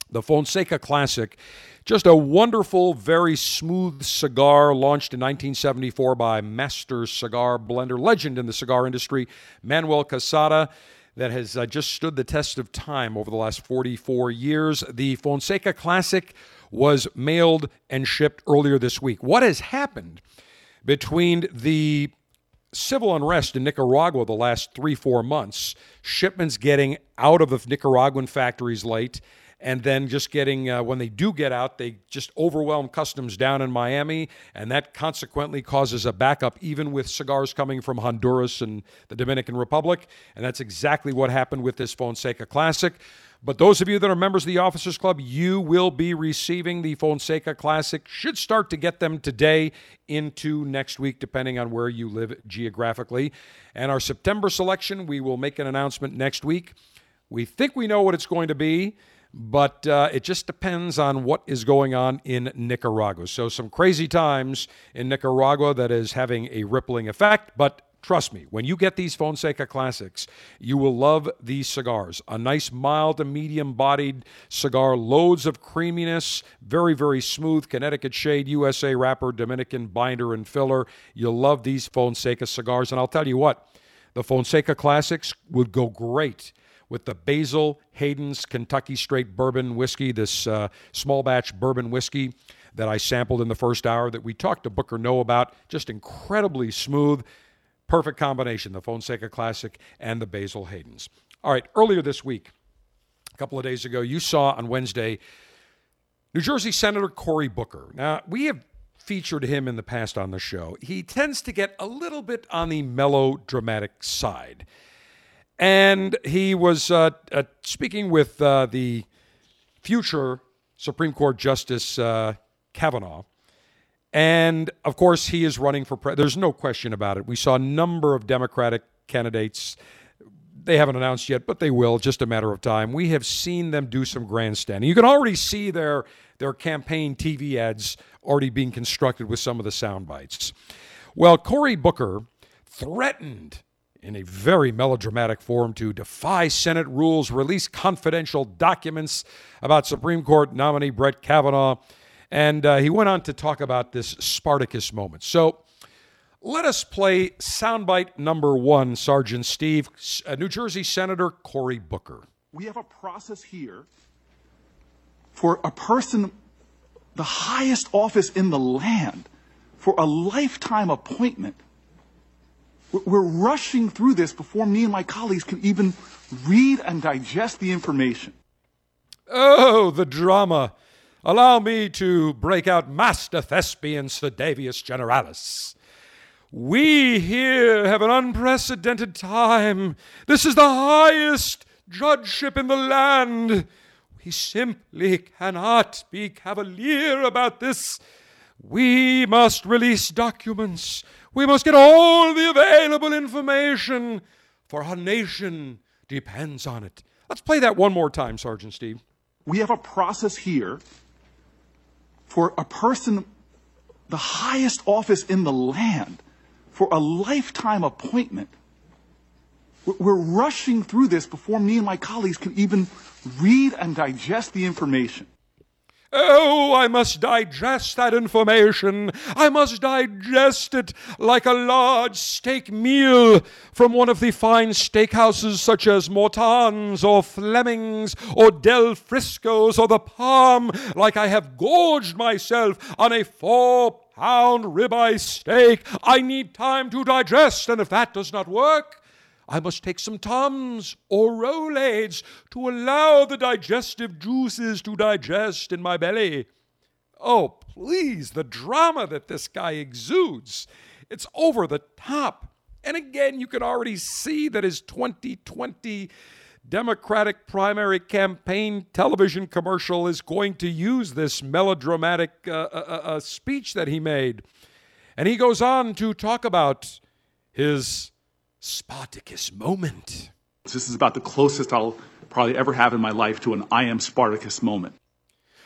the Fonseca Classic, just a wonderful, very smooth cigar launched in 1974 by master cigar blender, legend in the cigar industry, Manuel Quesada that has uh, just stood the test of time over the last 44 years. The Fonseca Classic was mailed and shipped earlier this week. What has happened between the civil unrest in Nicaragua the last three, four months, shipments getting out of the Nicaraguan factories late, and then just getting, uh, when they do get out, they just overwhelm customs down in Miami, and that consequently causes a backup even with cigars coming from Honduras and the Dominican Republic. And that's exactly what happened with this Fonseca Classic. But those of you that are members of the Officers Club, you will be receiving the Fonseca Classic. Should start to get them today into next week, depending on where you live geographically. And our September selection, we will make an announcement next week. We think we know what it's going to be, but uh, it just depends on what is going on in Nicaragua. So, some crazy times in Nicaragua that is having a rippling effect, but Trust me, when you get these Fonseca Classics, you will love these cigars. A nice, mild to medium bodied cigar, loads of creaminess, very, very smooth Connecticut shade, USA wrapper, Dominican binder and filler. You'll love these Fonseca cigars. And I'll tell you what, the Fonseca Classics would go great with the Basil Hayden's Kentucky Straight Bourbon Whiskey, this uh, small batch bourbon whiskey that I sampled in the first hour that we talked to Booker Noe about. Just incredibly smooth. Perfect combination, the Fonseca Classic and the Basil Hayden's. All right, earlier this week, a couple of days ago, you saw on Wednesday New Jersey Senator Cory Booker. Now, we have featured him in the past on the show. He tends to get a little bit on the melodramatic side. And he was uh, uh, speaking with uh, the future Supreme Court Justice uh, Kavanaugh and of course, he is running for president. There's no question about it. We saw a number of Democratic candidates. They haven't announced yet, but they will, just a matter of time. We have seen them do some grandstanding. You can already see their, their campaign TV ads already being constructed with some of the sound bites. Well, Cory Booker threatened in a very melodramatic form to defy Senate rules, release confidential documents about Supreme Court nominee Brett Kavanaugh and uh, he went on to talk about this Spartacus moment. So let us play soundbite number one, Sergeant Steve, uh, New Jersey Senator Cory Booker. We have a process here for a person, the highest office in the land, for a lifetime appointment. We're rushing through this before me and my colleagues can even read and digest the information. Oh, the drama. Allow me to break out Master Thespian Sedavius Generalis. We here have an unprecedented time. This is the highest judgeship in the land. We simply cannot be cavalier about this. We must release documents. We must get all the available information, for our nation depends on it. Let's play that one more time, Sergeant Steve. We have a process here for a person, the highest office in the land, for a lifetime appointment. We're rushing through this before me and my colleagues can even read and digest the information. Oh, I must digest that information. I must digest it like a large steak meal from one of the fine steakhouses such as Morton's or Fleming's or Del Frisco's or the Palm, like I have gorged myself on a four pound ribeye steak. I need time to digest, and if that does not work, I must take some Tums or Rolaids to allow the digestive juices to digest in my belly. Oh, please, the drama that this guy exudes. It's over the top. And again, you can already see that his 2020 Democratic primary campaign television commercial is going to use this melodramatic uh, uh, uh, speech that he made. And he goes on to talk about his Spartacus moment. This is about the closest I'll probably ever have in my life to an I am Spartacus moment.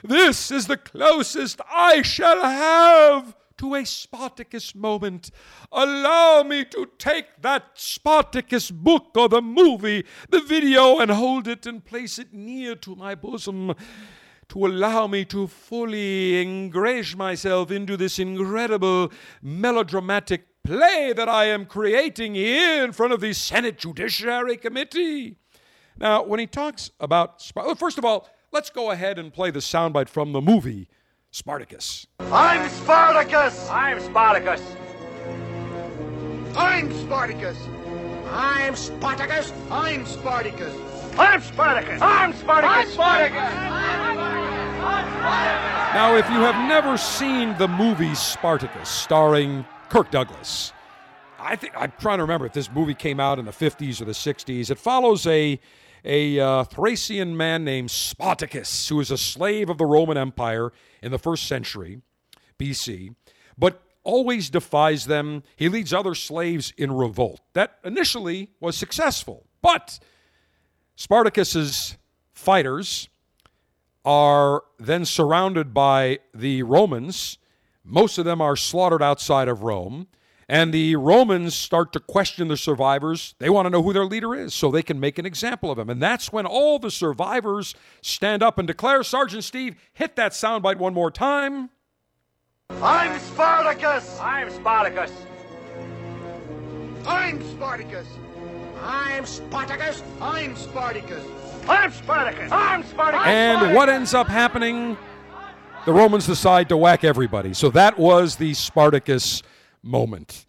This is the closest I shall have to a Spartacus moment. Allow me to take that Spartacus book or the movie, the video, and hold it and place it near to my bosom to allow me to fully engage myself into this incredible melodramatic play that I am creating here in front of the Senate Judiciary Committee. Now, when he talks about, first of all, let's go ahead and play the soundbite from the movie Spartacus. I'm Spartacus! I'm Spartacus. I'm Spartacus! I'm Spartacus. I'm Spartacus! I'm Spartacus. I'm Spartacus. Spartacus! Now, if you have never seen the movie Spartacus, starring Kirk Douglas, I think I'm trying to remember if this movie came out in the 50s or the 60s. It follows a a uh, Thracian man named Spartacus, who is a slave of the Roman Empire in the first century BC, but always defies them. He leads other slaves in revolt. That initially was successful, but Spartacus's fighters are then surrounded by the Romans. Most of them are slaughtered outside of Rome. And the Romans start to question the survivors. They want to know who their leader is so they can make an example of him. And that's when all the survivors stand up and declare, Sergeant Steve, hit that soundbite one more time. I'm Spartacus! I'm Spartacus. I'm Spartacus! I'm Spartacus. I'm Spartacus! I'm Spartacus. I'm Spartacus. And what ends up happening? The Romans decide to whack everybody. So that was the Spartacus moment.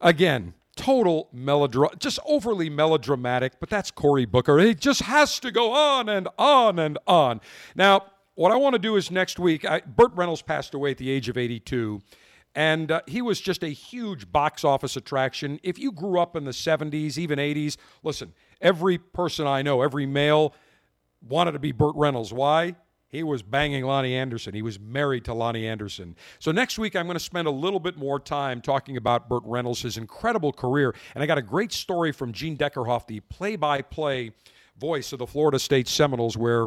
Again, total melodrama, just overly melodramatic, but that's Cory Booker. It just has to go on and on and on. Now, what I want to do is next week, I, Burt Reynolds passed away at the age of 82. And uh, he was just a huge box office attraction. If you grew up in the 70s, even 80s, listen, every person I know, every male, wanted to be Burt Reynolds. Why? He was banging Loni Anderson. He was married to Loni Anderson. So next week, I'm going to spend a little bit more time talking about Burt Reynolds, his incredible career. And I got a great story from Gene Deckerhoff, the play by play voice of the Florida State Seminoles, where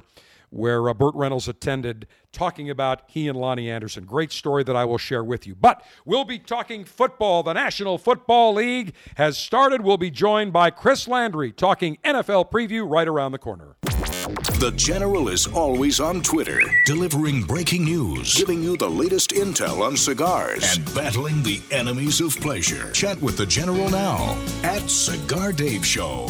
where uh, Burt Reynolds attended, talking about he and Loni Anderson. Great story that I will share with you. But we'll be talking football. The National Football League has started. We'll be joined by Chris Landry talking NFL preview right around the corner. The General is always on Twitter, delivering breaking news, giving you the latest intel on cigars, and battling the enemies of pleasure. Chat with the General now at Cigar Dave Show.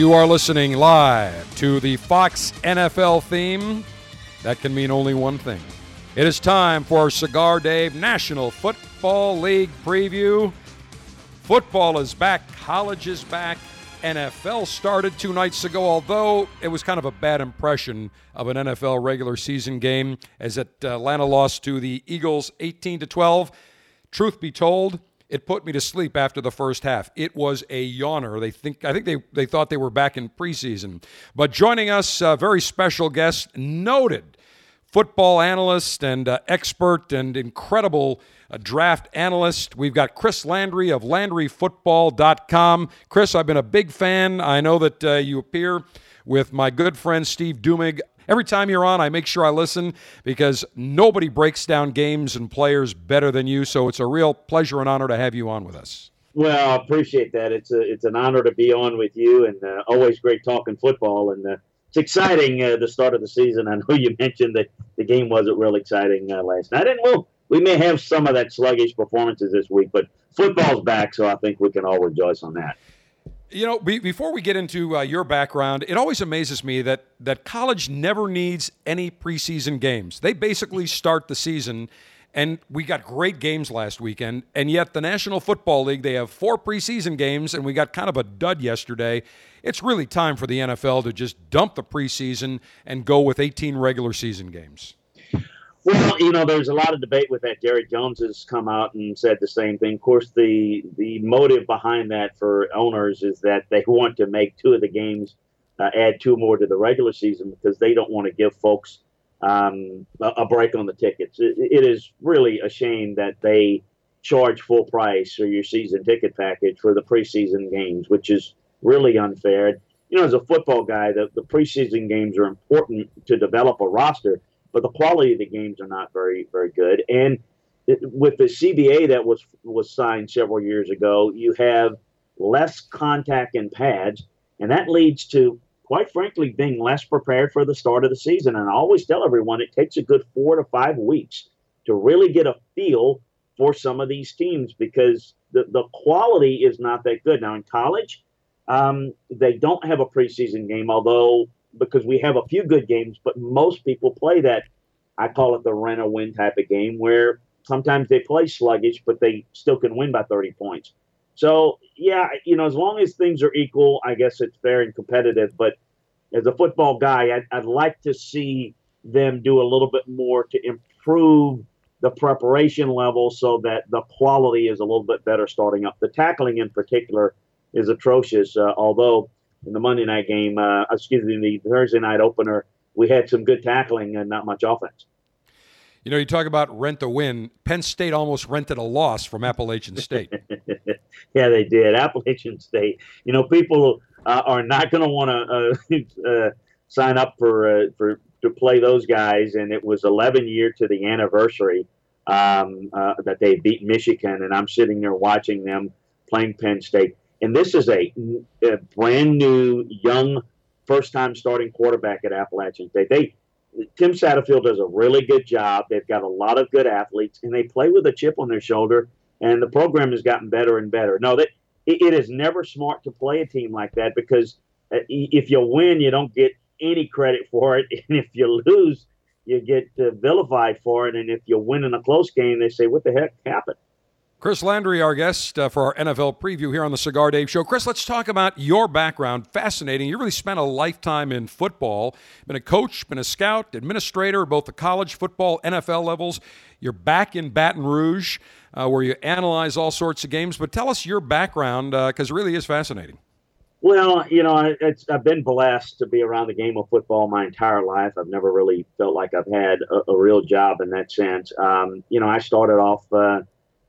You are listening live to the Fox NFL theme. That can mean only one thing. It is time for Cigar Dave National Football League preview. Football is back, college is back, NFL started two nights ago, although it was kind of a bad impression of an NFL regular season game as Atlanta lost to the Eagles 18 to 12. Truth be told, it put me to sleep after the first half. It was a yawner. They think I think they, they thought they were back in preseason. But joining us, a very special guest, noted football analyst and uh, expert and incredible uh, draft analyst. We've got Chris Landry of LandryFootball.com. Chris, I've been a big fan. I know that uh, you appear with my good friend Steve Dumig Every time you're on, I make sure I listen because nobody breaks down games and players better than you. So it's a real pleasure and honor to have you on with us. Well, I appreciate that. It's a it's an honor to be on with you, and uh, always great talking football. And uh, it's exciting uh, the start of the season. I know you mentioned that the game wasn't real exciting uh, last night, and we'll we may have some of that sluggish performances this week, but football's back, so I think we can all rejoice on that. You know, be, before we get into uh, your background, it always amazes me that that college never needs any preseason games. They basically start the season, and we got great games last weekend. And yet, the National Football League they have four preseason games, and we got kind of a dud yesterday. It's really time for the NFL to just dump the preseason and go with 18 regular season games. Well, you know, there's a lot of debate with that. Jerry Jones has come out and said the same thing. Of course, the the motive behind that for owners is that they want to make two of the games uh, add two more to the regular season because they don't want to give folks um, a, break on the tickets. It, it is really a shame that they charge full price for your season ticket package for the preseason games, which is really unfair. You know, as a football guy, the, the preseason games are important to develop a roster but the quality of the games are not very very good. And it, with the CBA that was was signed several years ago, you have less contact and pads, and that leads to quite frankly being less prepared for the start of the season. And I always tell everyone it takes a good four to five weeks to really get a feel for some of these teams because the, the quality is not that good. Now in college, um, they don't have a preseason game, although because we have a few good games, but most people play that. I call it the rent or win type of game where sometimes they play sluggish, but they still can win by 30 points. So, yeah, you know, as long as things are equal, I guess it's fair and competitive. But as a football guy, I'd, I'd like to see them do a little bit more to improve the preparation level so that the quality is a little bit better starting up. The tackling in particular is atrocious, uh, although in the Monday night game, uh, excuse me, the Thursday night opener, we had some good tackling and not much offense. You know, you talk about rent a win. Penn State almost rented a loss from Appalachian State. yeah, they did. Appalachian State. You know, people uh, are not going to want to uh, uh, sign up for uh, for to play those guys, and it was 11 year to the anniversary um, uh, that they beat Michigan, and I'm sitting there watching them playing Penn State. And this is a, a brand new, young, first time starting quarterback at Appalachian State. They Tim Satterfield does a really good job. They've got a lot of good athletes, and they play with a chip on their shoulder. And the program has gotten better and better. No, that it, it is never smart to play a team like that because uh, if you win, you don't get any credit for it, and if you lose, you get uh, vilified for it. And if you win in a close game, they say, "What the heck happened?" Chris Landry, our guest uh, for our NFL preview here on the Cigar Dave Show. Chris, let's talk about your background. Fascinating. You really spent a lifetime in football. Been a coach, been a scout, administrator, both the college football, NFL levels. You're back in Baton Rouge, uh, where you analyze all sorts of games. But tell us your background, because uh, it really is fascinating. Well, you know, I, have been blessed to be around the game of football my entire life. I've never really felt like I've had a, a real job in that sense. Um, you know, I started off uh,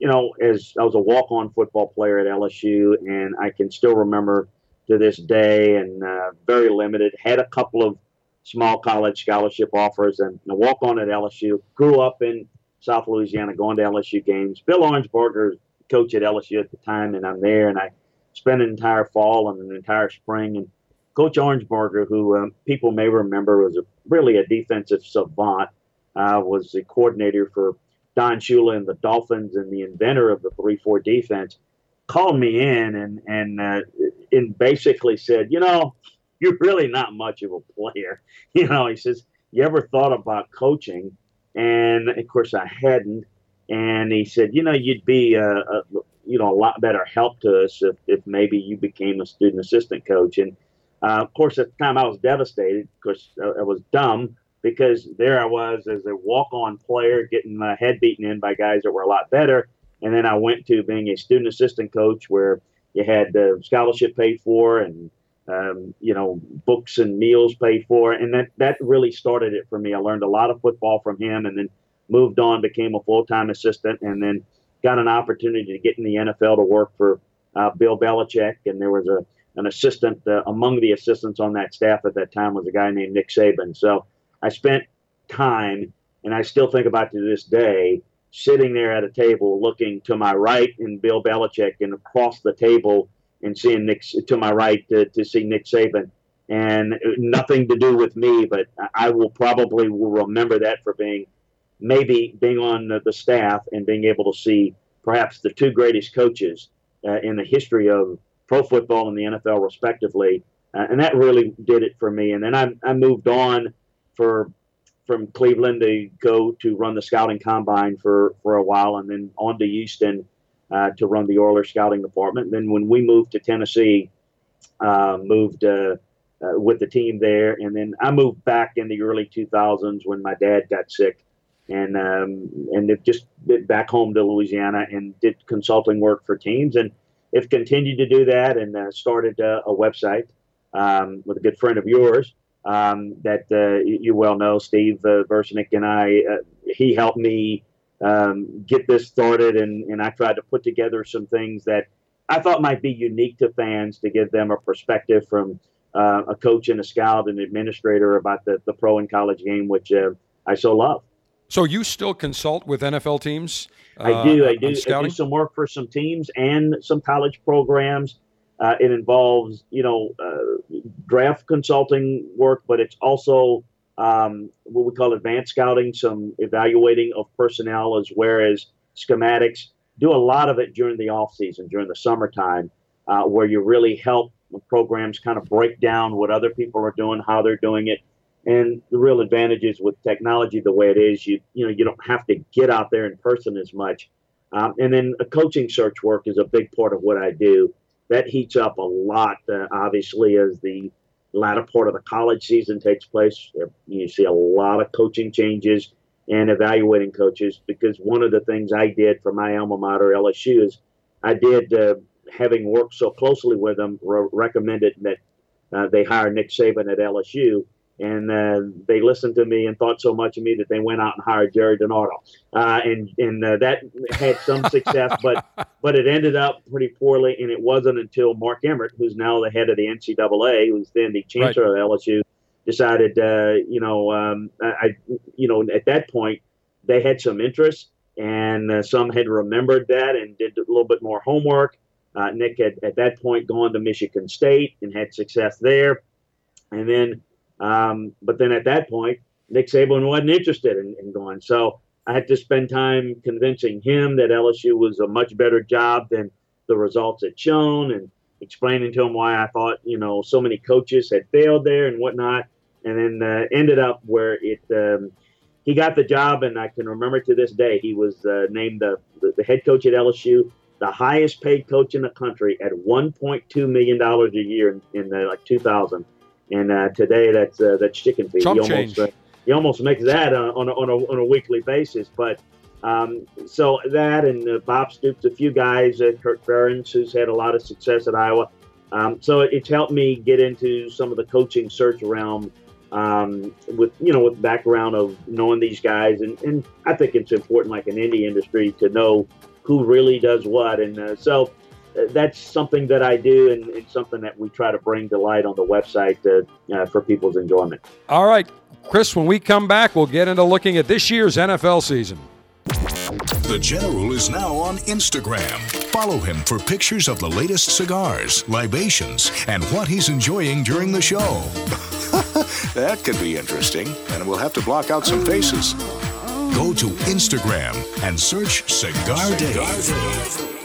you know, as I was a walk-on football player at LSU, and I can still remember to this day, and uh, very limited. Had a couple of small college scholarship offers, and a walk-on at LSU. Grew up in South Louisiana, going to LSU games. Bill Arnsparger, coach at LSU at the time, and I'm there, and I spent an entire fall and an entire spring. And Coach Arnsparger, who um, people may remember was a, really a defensive savant, uh, was the coordinator for Don Shula and the Dolphins and the inventor of the three-four defense, called me in and and uh, and basically said, you know, you're really not much of a player. You know, he says, you ever thought about coaching? And of course, I hadn't. And he said, you know, you'd be a, a you know a lot better help to us if, if maybe you became a student assistant coach. And uh, of course, at the time, I was devastated because I was dumb because there I was as a walk-on player getting my head beaten in by guys that were a lot better. And then I went to being a student assistant coach where you had the scholarship paid for and um, you know books and meals paid for, and that that really started it for me. I learned a lot of football from him, and then moved on, became a full-time assistant, and then got an opportunity to get in the NFL to work for uh, Bill Belichick, and there was a an assistant uh, among the assistants on that staff at that time was a guy named Nick Saban. So I spent time, and I still think about to this day, sitting there at a table looking to my right and Bill Belichick, and across the table and seeing Nick to my right to, to see Nick Saban. And nothing to do with me, but I will probably will remember that for being maybe being on the staff and being able to see perhaps the two greatest coaches uh, in the history of pro football and the NFL, respectively. Uh, and that really did it for me. And then I, I moved on for from Cleveland to go to run the scouting combine for, for a while and then on to Houston uh, to run the Oilers scouting department. And then when we moved to Tennessee, uh, moved uh, uh with the team there. And then I moved back in the early 2000s when my dad got sick and um, and just back home to Louisiana and did consulting work for teams and have continued to do that and uh, started uh, a website um, with a good friend of yours um, that uh, you well know, Steve uh, and I. Uh, he helped me um, get this started, and, and I tried to put together some things that I thought might be unique to fans to give them a perspective from uh, a coach and a scout and administrator about the, the pro and college game, which uh, I so love. So you still consult with NFL teams? I do. I uh, do. I do some work for some teams and some college programs. Uh, it involves, you know, uh, draft consulting work, but it's also um, what we call advanced scouting, some evaluating of personnel as well as schematics. Do a lot of it during the off season, during the summertime, uh, where you really help programs kind of break down what other people are doing, how they're doing it, and the real advantages with technology the way it is. You you know you don't have to get out there in person as much, um, and then a coaching search work is a big part of what I do that heats up a lot, uh, obviously, as the latter part of the college season takes place. You see a lot of coaching changes and evaluating coaches because one of the things I did for my alma mater, LSU, is I did, uh, having worked so closely with them, re- recommended that uh, they hire Nick Saban at LSU. And uh, they listened to me and thought so much of me that they went out and hired Gerry DiNardo, uh, and and uh, that had some success, but but it ended up pretty poorly, and it wasn't until Mark Emmert, who's now the head of the NCAA, who's then the chancellor right. of LSU, decided, uh, you know, um, I, you know, at that point they had some interest, and uh, some had remembered that and did a little bit more homework. Uh, Nick had at that point gone to Michigan State and had success there, and then um, but then at that point, Nick Saban wasn't interested in, in, going. So I had to spend time convincing him that LSU was a much better job than the results had shown and explaining to him why I thought, you know, so many coaches had failed there and whatnot. And then uh, ended up where it, um, he got the job. And I can remember to this day, he was uh, named the, the, head coach at LSU the highest paid coach in the country at $1.2 million a year in, in like 2000 and uh, today that's uh, that's chicken feed. Chump you almost uh, you almost make that uh, on a, on a, on a weekly basis. But um, so that and uh, Bob Stoops, a few guys, uh, Kirk Ferentz, who's had a lot of success at Iowa. Um, so it's helped me get into some of the coaching search realm um, with you know with background of knowing these guys, and, and I think it's important, like in any industry, to know who really does what. And uh, so that's something that I do, and it's something that we try to bring to light on the website to, uh, for people's enjoyment. All right, Chris, when we come back, we'll get into looking at this year's NFL season. The General is now on Instagram. Follow him for pictures of the latest cigars, libations, and what he's enjoying during the show. that could be interesting, and we'll have to block out some faces. Go to Instagram and search Cigar Dave.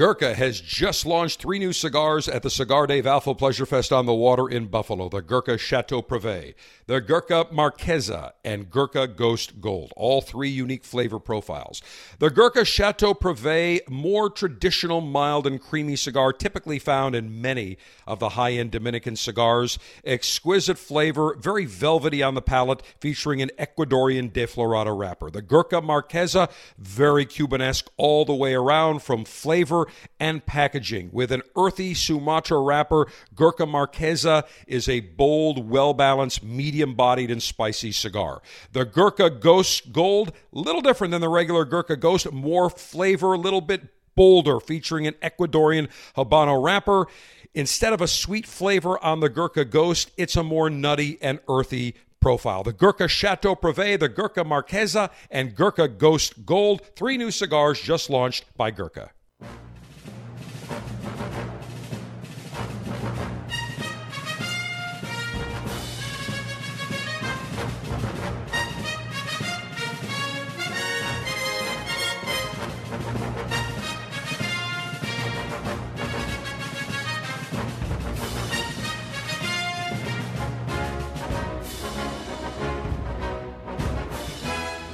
Gurkha has just launched three new cigars at the Cigar Dave Alpha Pleasure Fest on the water in Buffalo the Gurkha Chateau Privé, the Gurkha Marquesa, and Gurkha Ghost Gold, all three unique flavor profiles. The Gurkha Chateau Privé, more traditional, mild, and creamy cigar typically found in many of the high end Dominican cigars. Exquisite flavor, very velvety on the palate, featuring an Ecuadorian Desflorado wrapper. The Gurkha Marquesa, very Cubanesque all the way around from flavor and packaging. With an earthy Sumatra wrapper, Gurkha Marquesa is a bold, well balanced, medium bodied, and spicy cigar. The Gurkha Ghost Gold, little different than the regular Gurkha Ghost, more flavor, a little bit bolder, featuring an Ecuadorian Habano wrapper. Instead of a sweet flavor on the Gurkha Ghost, it's a more nutty and earthy profile. The Gurkha Chateau Privé, the Gurkha Marquesa, and Gurkha Ghost Gold, three new cigars just launched by Gurkha.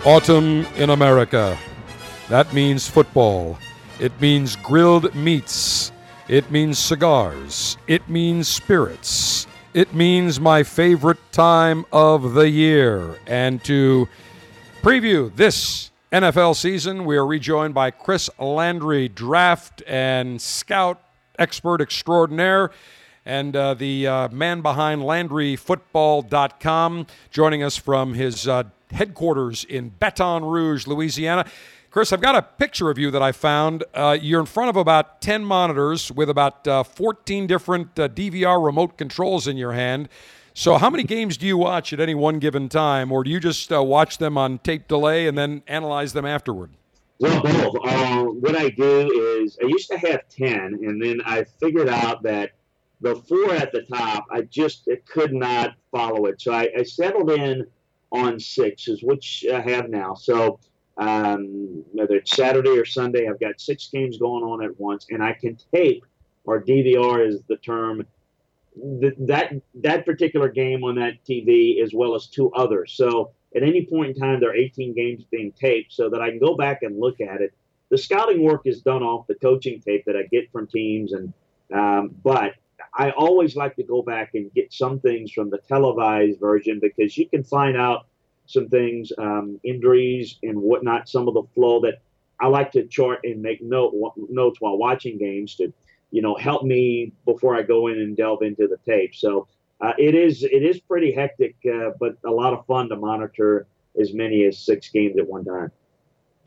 Autumn in America. That means football. It means grilled meats. It means cigars. It means spirits. It means my favorite time of the year. And to preview this NFL season, we are rejoined by Chris Landry, draft and scout expert extraordinaire and uh, the uh, man behind LandryFootball.com, joining us from his uh, headquarters in Baton Rouge, Louisiana. Chris, I've got a picture of you that I found. Uh, you're in front of about 10 monitors with about uh, 14 different uh, DVR remote controls in your hand. So, how many games do you watch at any one given time, or do you just uh, watch them on tape delay and then analyze them afterward? Well, both. Uh, what I do is I used to have 10, and then I figured out that the four at the top, I just could not follow it. So, I, I settled in on six, is which I have now. So um, whether it's Saturday or Sunday, I've got six games going on at once, and I can tape or DVR is the term that that particular game on that TV as well as two others. So at any point in time, there are 18 games being taped, so that I can go back and look at it. The scouting work is done off the coaching tape that I get from teams, and um, but I always like to go back and get some things from the televised version because you can find out some things, um, injuries and whatnot, some of the flow that I like to chart and make note notes while watching games to, you know, help me before I go in and delve into the tape. So uh, it is it is pretty hectic, uh, but a lot of fun to monitor as many as six games at one time.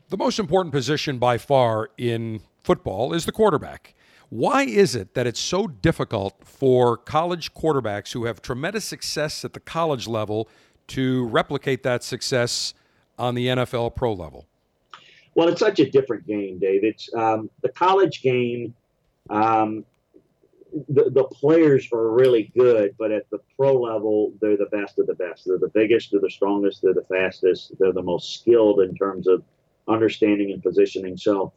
The most important position by far in football is the quarterback. Why is it that it's so difficult for college quarterbacks who have tremendous success at the college level to replicate that success on the NFL pro level? Well, it's such a different game, Dave. It's um, the college game. Um, the, the players are really good, but at the pro level, they're the best of the best. They're the biggest, they're the strongest, they're the fastest, they're the most skilled in terms of understanding and positioning. So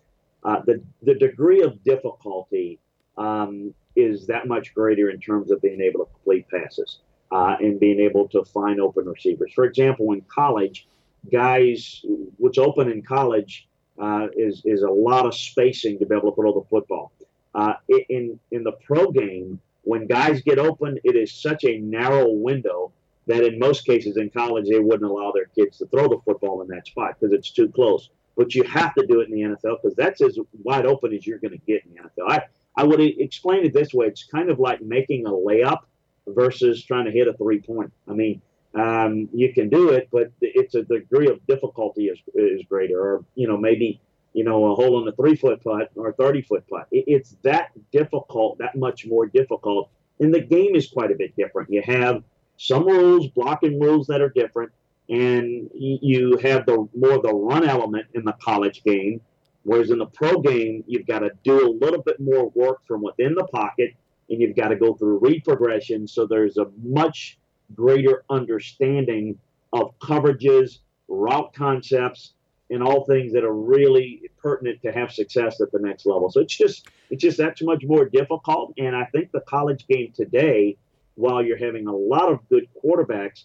uh, the the degree of difficulty um, is that much greater in terms of being able to complete passes uh, and being able to find open receivers. For example, in college, guys, what's open in college uh, is is a lot of spacing to be able to throw the football. Uh, in in the pro game, when guys get open, it is such a narrow window that in most cases in college they wouldn't allow their kids to throw the football in that spot because it's too close. But you have to do it in the NFL because that's as wide open as you're going to get in the NFL. I, I would explain it this way: it's kind of like making a layup versus trying to hit a three point. I mean, um, you can do it, but it's a degree of difficulty is, is greater. Or you know, maybe you know a hole in a three foot putt or a thirty foot putt. It, it's that difficult, that much more difficult. And the game is quite a bit different. You have some rules, blocking rules that are different, and you have the more the run element in the college game. Whereas in the pro game, you've got to do a little bit more work from within the pocket, and you've got to go through read progression. So there's a much greater understanding of coverages, route concepts, and all things that are really pertinent to have success at the next level. So it's just it's just that much more difficult. And I think the college game today, while you're having a lot of good quarterbacks,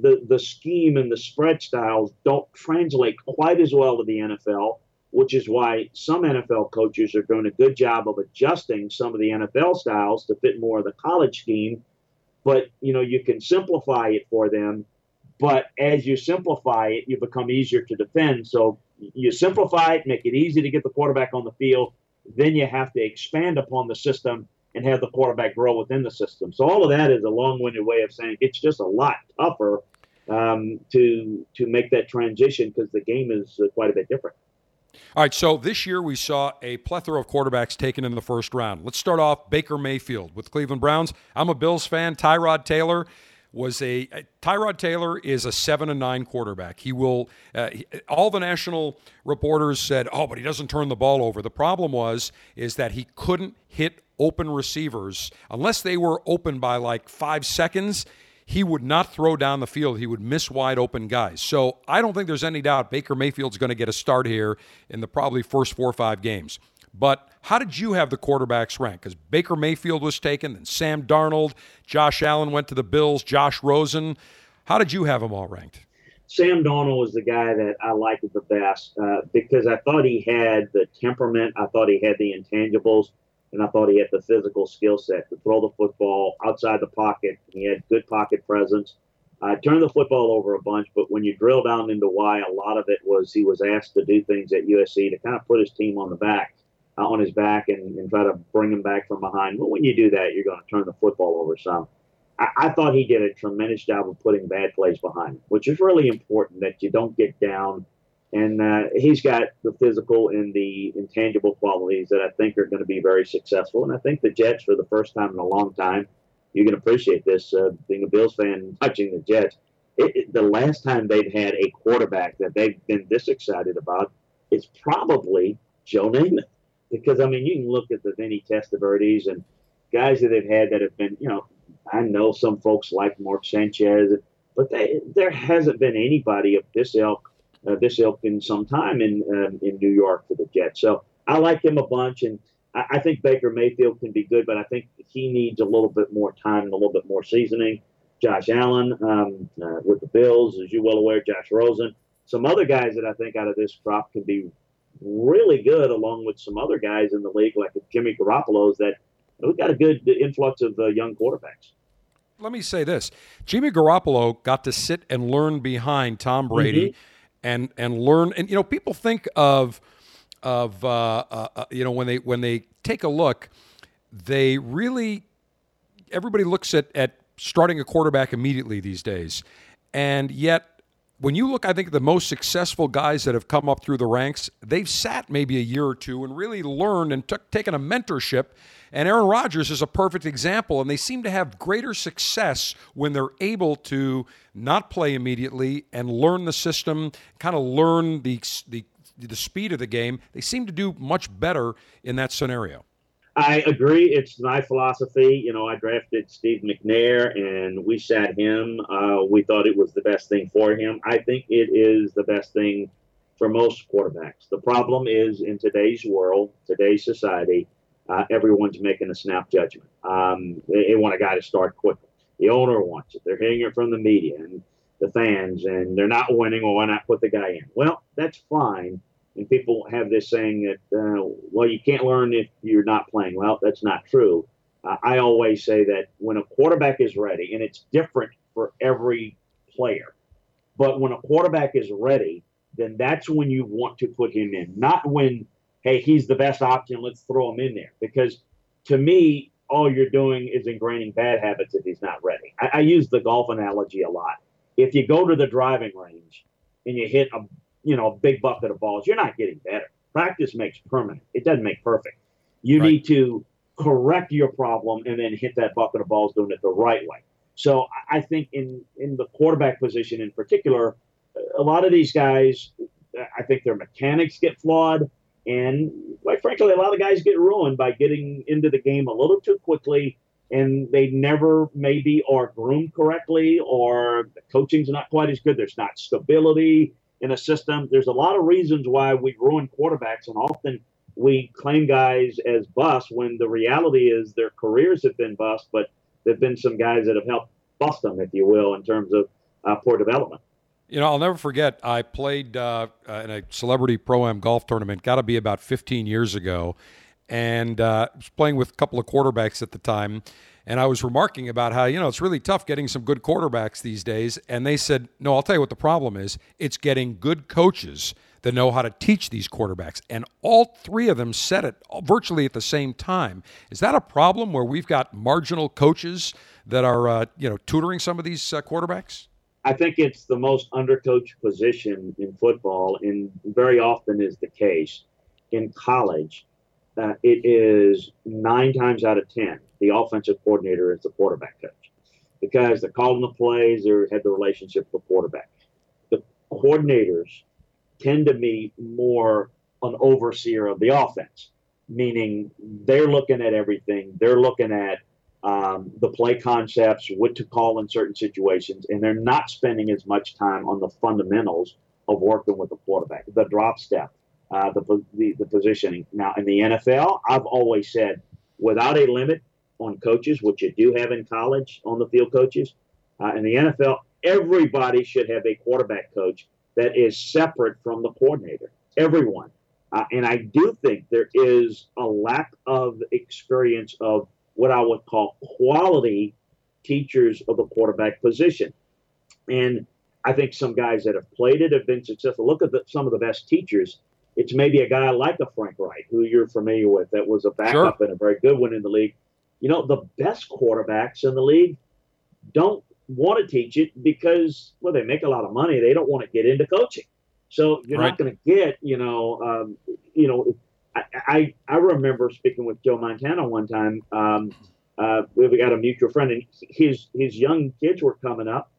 the the scheme and the spread styles don't translate quite as well to the NFL, which is why some NFL coaches are doing a good job of adjusting some of the NFL styles to fit more of the college scheme. But you know you can simplify it for them but as you simplify it you become easier to defend. So you simplify it make it easy to get the quarterback on the field then you have to expand upon the system and have the quarterback grow within the system so all of that is a long-winded way of saying it's just a lot tougher um, to to make that transition because the game is uh, quite a bit different all right, so this year we saw a plethora of quarterbacks taken in the first round. Let's start off Baker Mayfield with Cleveland Browns. I'm a Bills fan. Tyrod Taylor was a Tyrod Taylor is a seven and nine quarterback. He will. Uh, he, all the national reporters said, "Oh, but he doesn't turn the ball over." The problem was is that he couldn't hit open receivers unless they were open by like five seconds he would not throw down the field. He would miss wide open guys. So I don't think there's any doubt Baker Mayfield's going to get a start here in the probably first four or five games. But how did you have the quarterbacks ranked? Because Baker Mayfield was taken, then Sam Darnold, Josh Allen went to the Bills, Josh Rosen. How did you have them all ranked? Sam Darnold was the guy that I liked the best uh, because I thought he had the temperament. I thought he had the intangibles and I thought he had the physical skill set to throw the football outside the pocket. He had good pocket presence. I turned the football over a bunch, but when you drill down into why, a lot of it was he was asked to do things at USC to kind of put his team on the back, uh, on his back, and, and try to bring him back from behind. But when you do that, you're going to turn the football over some. I, I thought he did a tremendous job of putting bad plays behind, him, which is really important that you don't get down and uh, he's got the physical and the intangible qualities that I think are going to be very successful. And I think the Jets, for the first time in a long time, you can appreciate this uh, being a Bills fan and watching the Jets. It, it, the last time they've had a quarterback that they've been this excited about is probably Joe Namath. Because, I mean, you can look at the Vinny Testaverdes and guys that they've had that have been, you know, I know some folks like Mark Sanchez, but they, there hasn't been anybody of this ilk uh, this ilk in some time in um, in New York for the Jets. So I like him a bunch, and I, I, think Baker Mayfield can be good, but I think he needs a little bit more time and a little bit more seasoning. Josh Allen um, uh, with the Bills, as you're well aware, Josh Rosen, some other guys that I think out of this crop can be really good, along with some other guys in the league like Jimmy Garoppolo's that we've got a good influx of uh, young quarterbacks let me say this Jimmy Garoppolo got to sit and learn behind Tom Brady. Mm-hmm and and learn. And you know, people think of of uh, uh, uh, you know when they when they take a look, they really everybody looks at at starting a quarterback immediately these days, and yet when you look, I think the most successful guys that have come up through the ranks, they've sat maybe a year or two and really learned and took, taken a mentorship. And Aaron Rodgers is a perfect example. And they seem to have greater success when they're able to not play immediately and learn the system, kind of learn the, the, the speed of the game. They seem to do much better in that scenario. I agree. It's my philosophy. You know, I drafted Steve McNair and we sat him. Uh, we thought it was the best thing for him. I think it is the best thing for most quarterbacks. The problem is in today's world, today's society, uh, everyone's making a snap judgment. Um, they, they, want a guy to start quickly. The owner wants it. They're hearing it from the media and the fans, and they're not winning. Well, why not put the guy in? Well, that's fine and people have this saying that uh, well you can't learn if you're not playing. Well that's not true. Uh, i always say that when a quarterback is ready and it's different for every player but when a quarterback is ready then that's when you want to put him in not when hey he's the best option let's throw him in there. Because to me all you're doing is ingraining bad habits if he's not ready. I, I use the golf analogy a lot. If you go to the driving range and you hit a you know, a big bucket of balls, you're not getting better. Practice makes permanent. It doesn't make perfect. You right. need to correct your problem and then hit that bucket of balls doing it the right way. So I think in in the quarterback position in particular, a lot of these guys, I think their mechanics get flawed, and quite frankly, a lot of guys get ruined by getting into the game a little too quickly, and they never maybe are groomed correctly, or the coaching's not quite as good. There's not stability in a system. There's a lot of reasons why we ruin quarterbacks, and often we claim guys as bust when the reality is their careers have been bust, but there've been some guys that have helped bust them, if you will, in terms of uh, poor development. You know, I'll never forget. I played uh, uh in a celebrity pro am golf tournament. Got to be about 15 years ago, and uh, was playing with a couple of quarterbacks at the time. And I was remarking about how, you know, it's really tough getting some good quarterbacks these days. And they said, no, I'll tell you what the problem is. It's getting good coaches that know how to teach these quarterbacks. And all three of them said it virtually at the same time. Is that a problem where we've got marginal coaches that are, uh, you know, tutoring some of these uh, quarterbacks? I think it's the most undercoached position in football, and very often is the case in college. Uh, it is nine times out of ten the offensive coordinator is the quarterback coach because they're calling the plays, they had the relationship with the quarterback. The coordinators tend to be more an overseer of the offense, meaning they're looking at everything. They're looking at um, the play concepts, what to call in certain situations, and they're not spending as much time on the fundamentals of working with the quarterback, the drop step, uh, the, the, the positioning. Now, in the NFL, I've always said without a limit, on coaches, which you do have in college on the field coaches. Uh, in the NFL, everybody should have a quarterback coach that is separate from the coordinator. Everyone. Uh, and I do think there is a lack of experience of what I would call quality teachers of the quarterback position. And I think some guys that have played it have been successful. Look at the, some of the best teachers. It's maybe a guy like a Frank Reich, who you're familiar with, that was a backup sure. and a very good one in the league you know, the best quarterbacks in the league don't want to teach it because, well, they make a lot of money. They don't want to get into coaching. So you're right. not going to get, you know, um, you know, I, I, I remember speaking with Joe Montana one time. Um, uh, we got a mutual friend, and his his young kids were coming up,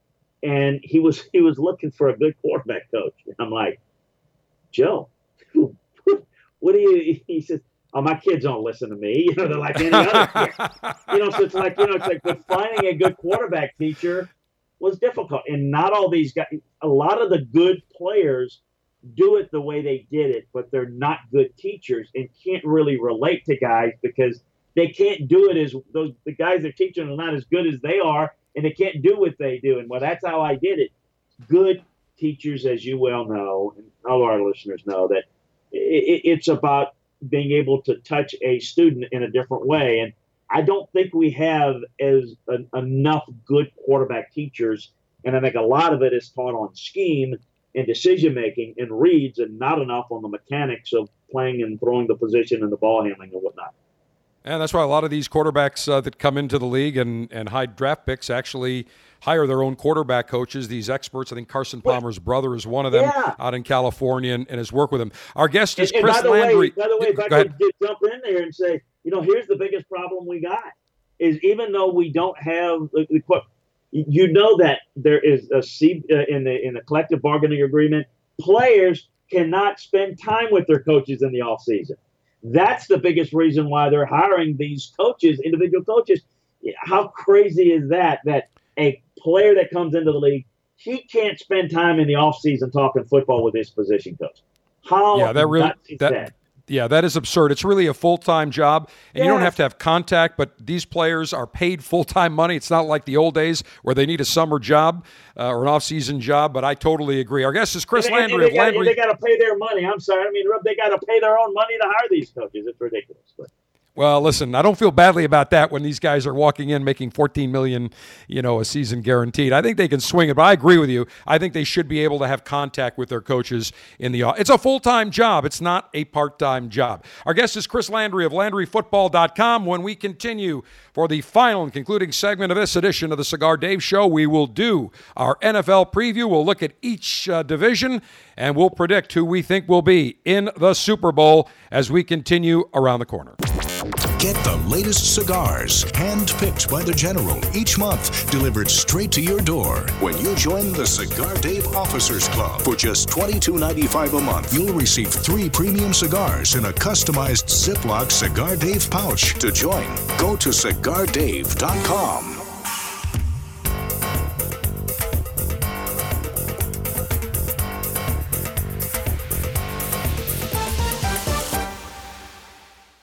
and he was he was looking for a good quarterback coach. And I'm like, Joe, what do you? He says, oh, my kids don't listen to me. You know, they're like any other kid. You know, so it's like, you know, it's like, but finding a good quarterback teacher was difficult. And not all these guys, a lot of the good players do it the way they did it, but they're not good teachers and can't really relate to guys because they can't do it as those the guys they're teaching are not as good as they are and they can't do what they do. And well, that's how I did it. Good teachers, as you well know, and all our listeners know, that it, it's about being able to touch a student in a different way. And I don't think we have as an, enough good quarterback teachers. And I think a lot of it is taught on scheme and decision making and reads, and not enough on the mechanics of playing and throwing the position and the ball handling and whatnot. And that's why a lot of these quarterbacks uh, that come into the league and, and high draft picks actually hire their own quarterback coaches, these experts. I think Carson Palmer's brother is one of them Yeah. out in California and, and has worked with him. Our guest is And, and Chris by the Landry. way, by the way, if I could jump in there and say, you know, here's the biggest problem we got is even though we don't have the, the you know that there is a C uh, in the in the collective bargaining agreement, players cannot spend time with their coaches in the off season. That's the biggest reason why they're hiring these coaches, individual coaches. How crazy is that? That a player that comes into the league, he can't spend time in the off season talking football with his position coach. How yeah, that really that, that? Yeah, that is absurd. It's really a full time job, and you don't have to have contact. But these players are paid full time money. It's not like the old days where they need a summer job uh, or an off season job. But I totally agree. Our guest is Chris And- and- and Landry of they gotta- Landry. They got to pay their money. I'm sorry. I mean, they got to pay their own money to hire these coaches. It's ridiculous. But Well, listen, I don't feel badly about that when these guys are walking in making 14 million, you know, a season guaranteed. I think they can swing it, but I agree with you. I think they should be able to have contact with their coaches in the It's a full-time job. It's not a part-time job. Our guest is Chris Landry of LandryFootball.com. When we continue for the final and concluding segment of this edition of the Cigar Dave Show, we will do our NFL preview. We'll look at each uh, division and we'll predict who we think will be in the Super Bowl as we continue around the corner. Get the latest cigars, hand-picked by the General each month, delivered straight to your door. When you join the Cigar Dave Officers Club for just $22.95 a month, you'll receive three premium cigars in a customized Ziploc Cigar Dave pouch. To join, go to cigardave.com.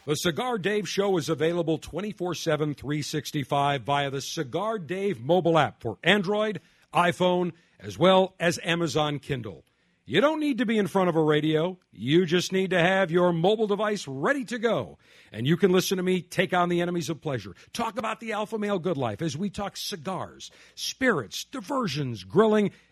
The Cigar Dave Show is available 24 7, 365 via the Cigar Dave mobile app for Android, iPhone, as well as Amazon Kindle. You don't need to be in front of a radio. You just need to have your mobile device ready to go. And you can listen to me take on the enemies of pleasure, talk about the alpha male good life as we talk cigars, spirits, diversions, grilling,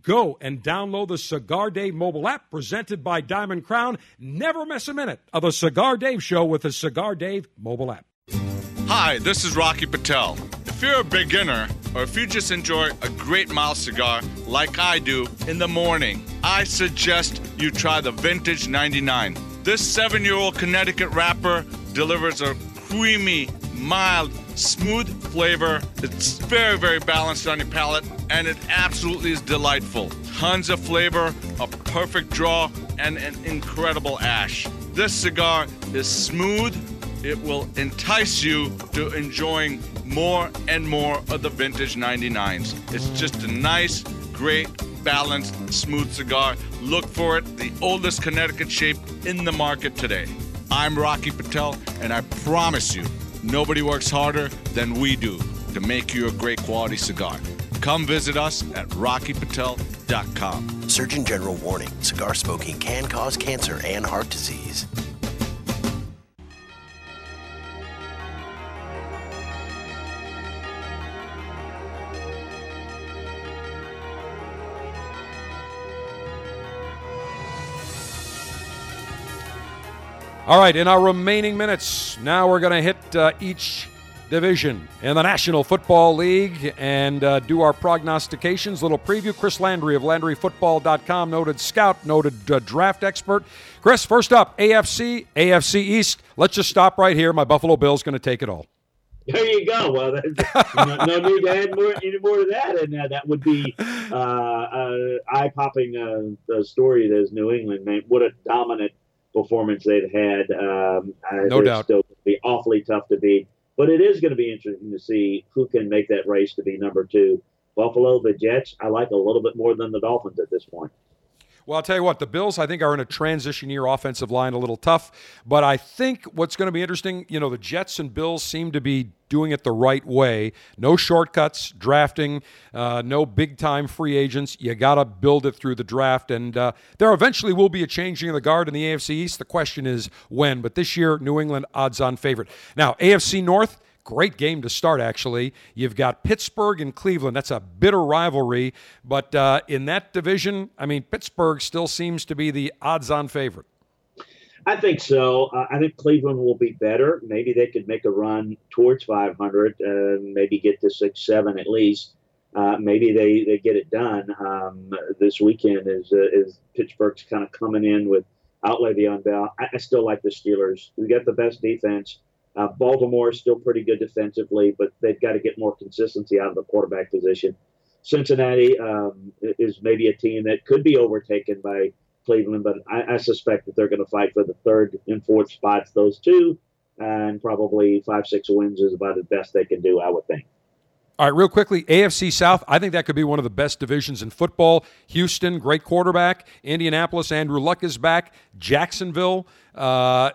Go and download the Cigar Dave mobile app presented by Diamond Crown. Never miss a minute of the Cigar Dave show with the Cigar Dave mobile app. Hi, this is Rocky Patel. If you're a beginner or if you just enjoy a great mild cigar like I do in the morning, I suggest you try the Vintage 99. This seven year old Connecticut wrapper delivers a creamy, mild, smooth flavor. It's very, very balanced on your palate, and it absolutely is delightful. Tons of flavor, a perfect draw, and an incredible ash. This cigar is smooth. It will entice you to enjoying more and more of the vintage 99s. It's just a nice, great, balanced, smooth cigar. Look for it, the oldest Connecticut shape in the market today. I'm Rocky Patel, and I promise you, nobody works harder than we do to make you a great quality cigar. Come visit us at rockypatel.com. Surgeon General warning cigar smoking can cause cancer and heart disease. All right, in our remaining minutes, now we're going to hit uh, each division in the National Football League and uh, do our prognostications. Little preview. Chris Landry of LandryFootball.com, noted scout, noted uh, draft expert. Chris, first up, AFC, AFC East. Let's just stop right here. My Buffalo Bills going to take it all. There you go. Well, no, no need to add more any more to that, and uh, that would be uh, uh, eye-popping uh, story. That is New England, man. What a dominant performance they've had. Um, No doubt. Still be awfully tough to beat, but it is going to be interesting to see who can make that race to be number two. Buffalo, the Jets. I like a little bit more than the Dolphins at this point. Well, I'll tell you what, the Bills, I think, are in a transition year offensive line, a little tough. But I think what's going to be interesting, you know, the Jets and Bills seem to be doing it the right way. No shortcuts, drafting, uh, no big time free agents. You got to build it through the draft. And uh, there eventually will be a changing of the guard in the AFC East. The question is when. But this year, New England odds on favorite. Now, AFC North. Great game to start, actually. You've got Pittsburgh and Cleveland. That's a bitter rivalry. But uh, in that division, I mean, Pittsburgh still seems to be the odds on favorite. I think so. Uh, I think Cleveland will be better. Maybe they could make a run towards 500, uh, maybe get to six, seven at least. Uh, maybe they, they get it done um, this weekend. As as Pittsburgh's kind of coming in with out Le'Veon Bell. I, I still like the Steelers. We got the best defense. Uh, Baltimore is still pretty good defensively, but they've got to get more consistency out of the quarterback position. Cincinnati um, is maybe a team that could be overtaken by Cleveland, but I, I suspect that they're going to fight for the third and fourth spots. Those two, and probably five, six wins is about the best they can do, I would think. All right, real quickly, AFC South. I think that could be one of the best divisions in football. Houston, great quarterback. Indianapolis, Andrew Luck is back. Jacksonville uh,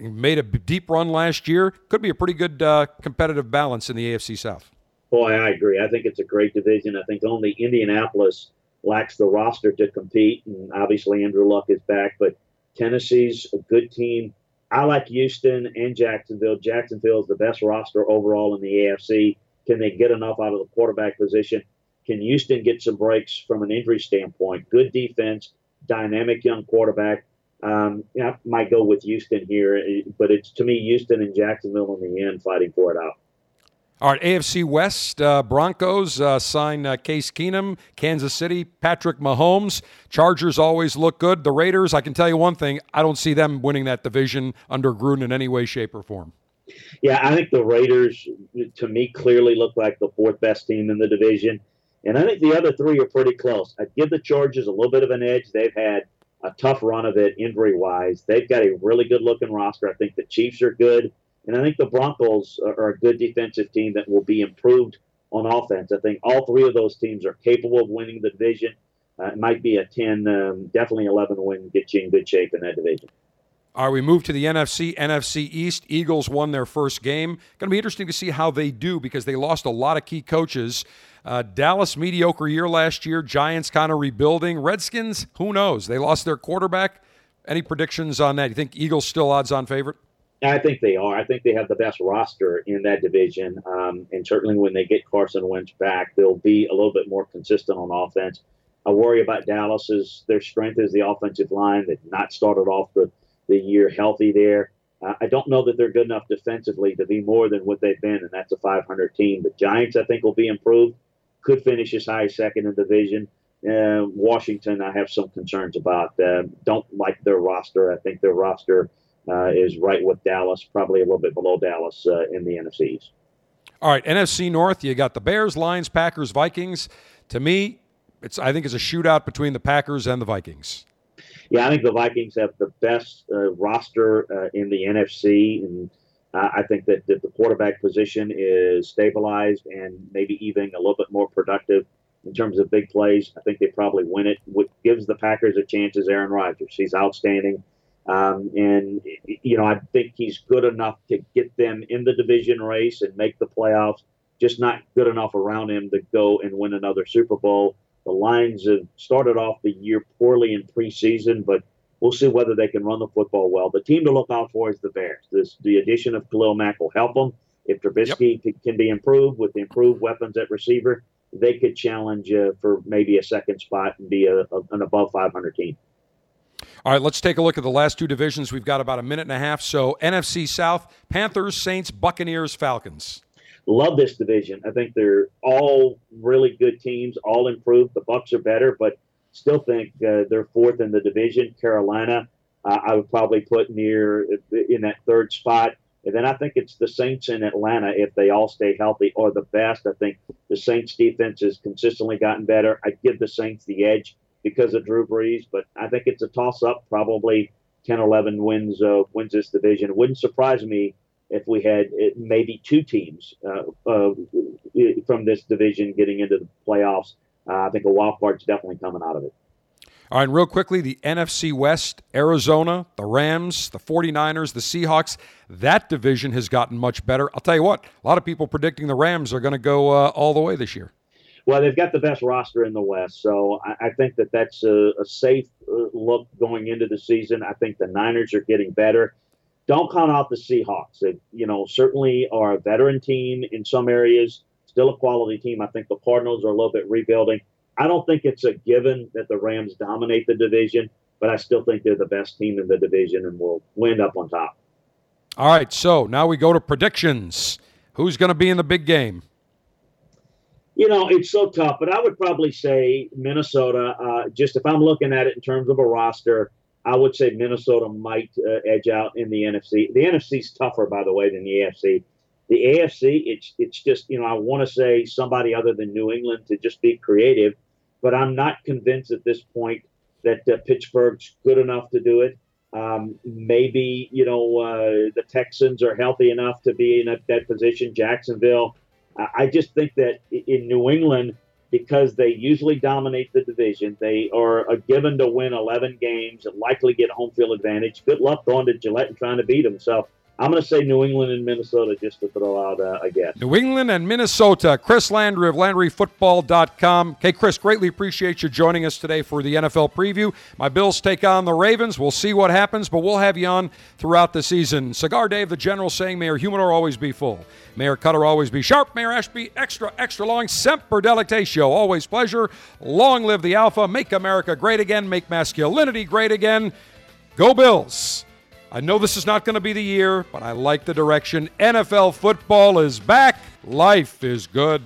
made a deep run last year. Could be a pretty good uh, competitive balance in the AFC South. Boy, I agree. I think it's a great division. I think only Indianapolis lacks the roster to compete, and obviously Andrew Luck is back. But Tennessee's a good team. I like Houston and Jacksonville. Jacksonville is the best roster overall in the AFC. Can they get enough out of the quarterback position? Can Houston get some breaks from an injury standpoint? Good defense, dynamic young quarterback. Um, might go with Houston here, but it's to me Houston and Jacksonville in the end fighting for it out. All right, AFC West uh, Broncos uh, sign uh, Case Keenum, Kansas City, Patrick Mahomes. Chargers always look good. The Raiders, I can tell you one thing: I don't see them winning that division under Gruden in any way, shape, or form. Yeah, I think the Raiders, to me, clearly look like the fourth best team in the division. And I think the other three are pretty close. I'd give the Chargers a little bit of an edge. They've had a tough run of it injury wise. They've got a really good looking roster. I think the Chiefs are good. And I think the Broncos are a good defensive team that will be improved on offense. I think all three of those teams are capable of winning the division. Uh, it might be a 10, um, definitely 11 win, get you in good shape in that division. All right, we move to the NFC, NFC East. Eagles won their first game. Going to be interesting to see how they do because they lost a lot of key coaches. Uh, Dallas, mediocre year last year. Giants kind of rebuilding. Redskins, who knows? They lost their quarterback. Any predictions on that? You think Eagles still odds on favorite? I think they are. I think they have the best roster in that division. Um, and certainly when they get Carson Wentz back, they'll be a little bit more consistent on offense. I worry about Dallas's their strength is the offensive line. They've not started off the the year healthy there. Uh, I don't know that they're good enough defensively to be more than what they've been, and that's a 500 team. The Giants, I think, will be improved. Could finish as high as second in division. Uh, Washington, I have some concerns about. Uh, don't like their roster. I think their roster uh, is right with Dallas, probably a little bit below Dallas uh, in the NFCs. All right, NFC North. You got the Bears, Lions, Packers, Vikings. To me, it's I think it's a shootout between the Packers and the Vikings yeah, I think the Vikings have the best uh, roster uh, in the NFC, and I think that, that the quarterback position is stabilized and maybe even a little bit more productive in terms of big plays. I think they probably win it. What gives the Packers a chance is Aaron Rodgers. He's outstanding. Um, and, you know, I think he's good enough to get them in the division race and make the playoffs, just not good enough around him to go and win another Super Bowl. The Lions have started off the year poorly in preseason, but we'll see whether they can run the football well. The team to look out for is the Bears. This, the addition of Khalil Mack will help them. If Trubisky yep. can be improved with the improved weapons at receiver, they could challenge uh, for maybe a second spot and be a, a, an above 500 team. All right, let's take a look at the last two divisions. We've got about a minute and a half. So, NFC South Panthers, Saints, Buccaneers, Falcons. Love this division. I think they're all really good teams, all improved. The Bucs are better, but still think uh, they're fourth in the division. Carolina, uh, I would probably put near in that third spot. And then I think it's the Saints in Atlanta if they all stay healthy or the best. I think the Saints defense has consistently gotten better. I'd give the Saints the edge because of Drew Brees, but I think it's a toss up. Probably 10 11 wins uh, wins this division. It wouldn't surprise me if we had uh, maybe two teams uh, uh, from this division getting into the playoffs. Uh, I think a wild card's definitely coming out of it. All right, real quickly, the NFC West, Arizona, the Rams, the 49ers, the Seahawks, that division has gotten much better. I'll tell you what, a lot of people predicting the Rams are going to go uh, all the way this year. Well, they've got the best roster in the West, so I, I think that that's a, a safe uh, look going into the season. I think the Niners are getting better. Don't count out the Seahawks. They, you know, certainly are a veteran team in some areas, still a quality team. I think the Cardinals are a little bit rebuilding. I don't think it's a given that the Rams dominate the division, but I still think they're the best team in the division and will wind up on top. All right, so now we go to predictions. Who's going to be in the big game? You know, it's so tough, but I would probably say Minnesota. Uh, just if I'm looking at it in terms of a roster, I would say Minnesota might uh, edge out in the NFC. The NFC's tougher, by the way, than the AFC. The AFC, it's it's just you know I want to say somebody other than New England to just be creative but I'm not convinced at this point that uh, Pittsburgh's good enough to do it. Um, maybe you know uh, the Texans are healthy enough to be in a, that position. Jacksonville. I just think that in New England, because they usually dominate the division, they are a given to win 11 games and likely get home field advantage. Good luck going to Gillette and trying to beat them. So I'm going to say New England and Minnesota just to throw out uh, a guess. New England and Minnesota. Chris Landry of LandryFootball.com. Hey, Chris, greatly appreciate you joining us today for the NFL preview. My Bills take on the Ravens. We'll see what happens, but we'll have you on throughout the season. Cigar Dave, the General, saying, Mayor Humidor always be full. Mayor Cutter always be sharp. Mayor Ashby extra, extra long. Semper Delectatio. Always pleasure. Long live the Alpha. Make America great again. Make masculinity great again. Go Bills. I know this is not going to be the year, but I like the direction. NFL football is back. Life is good.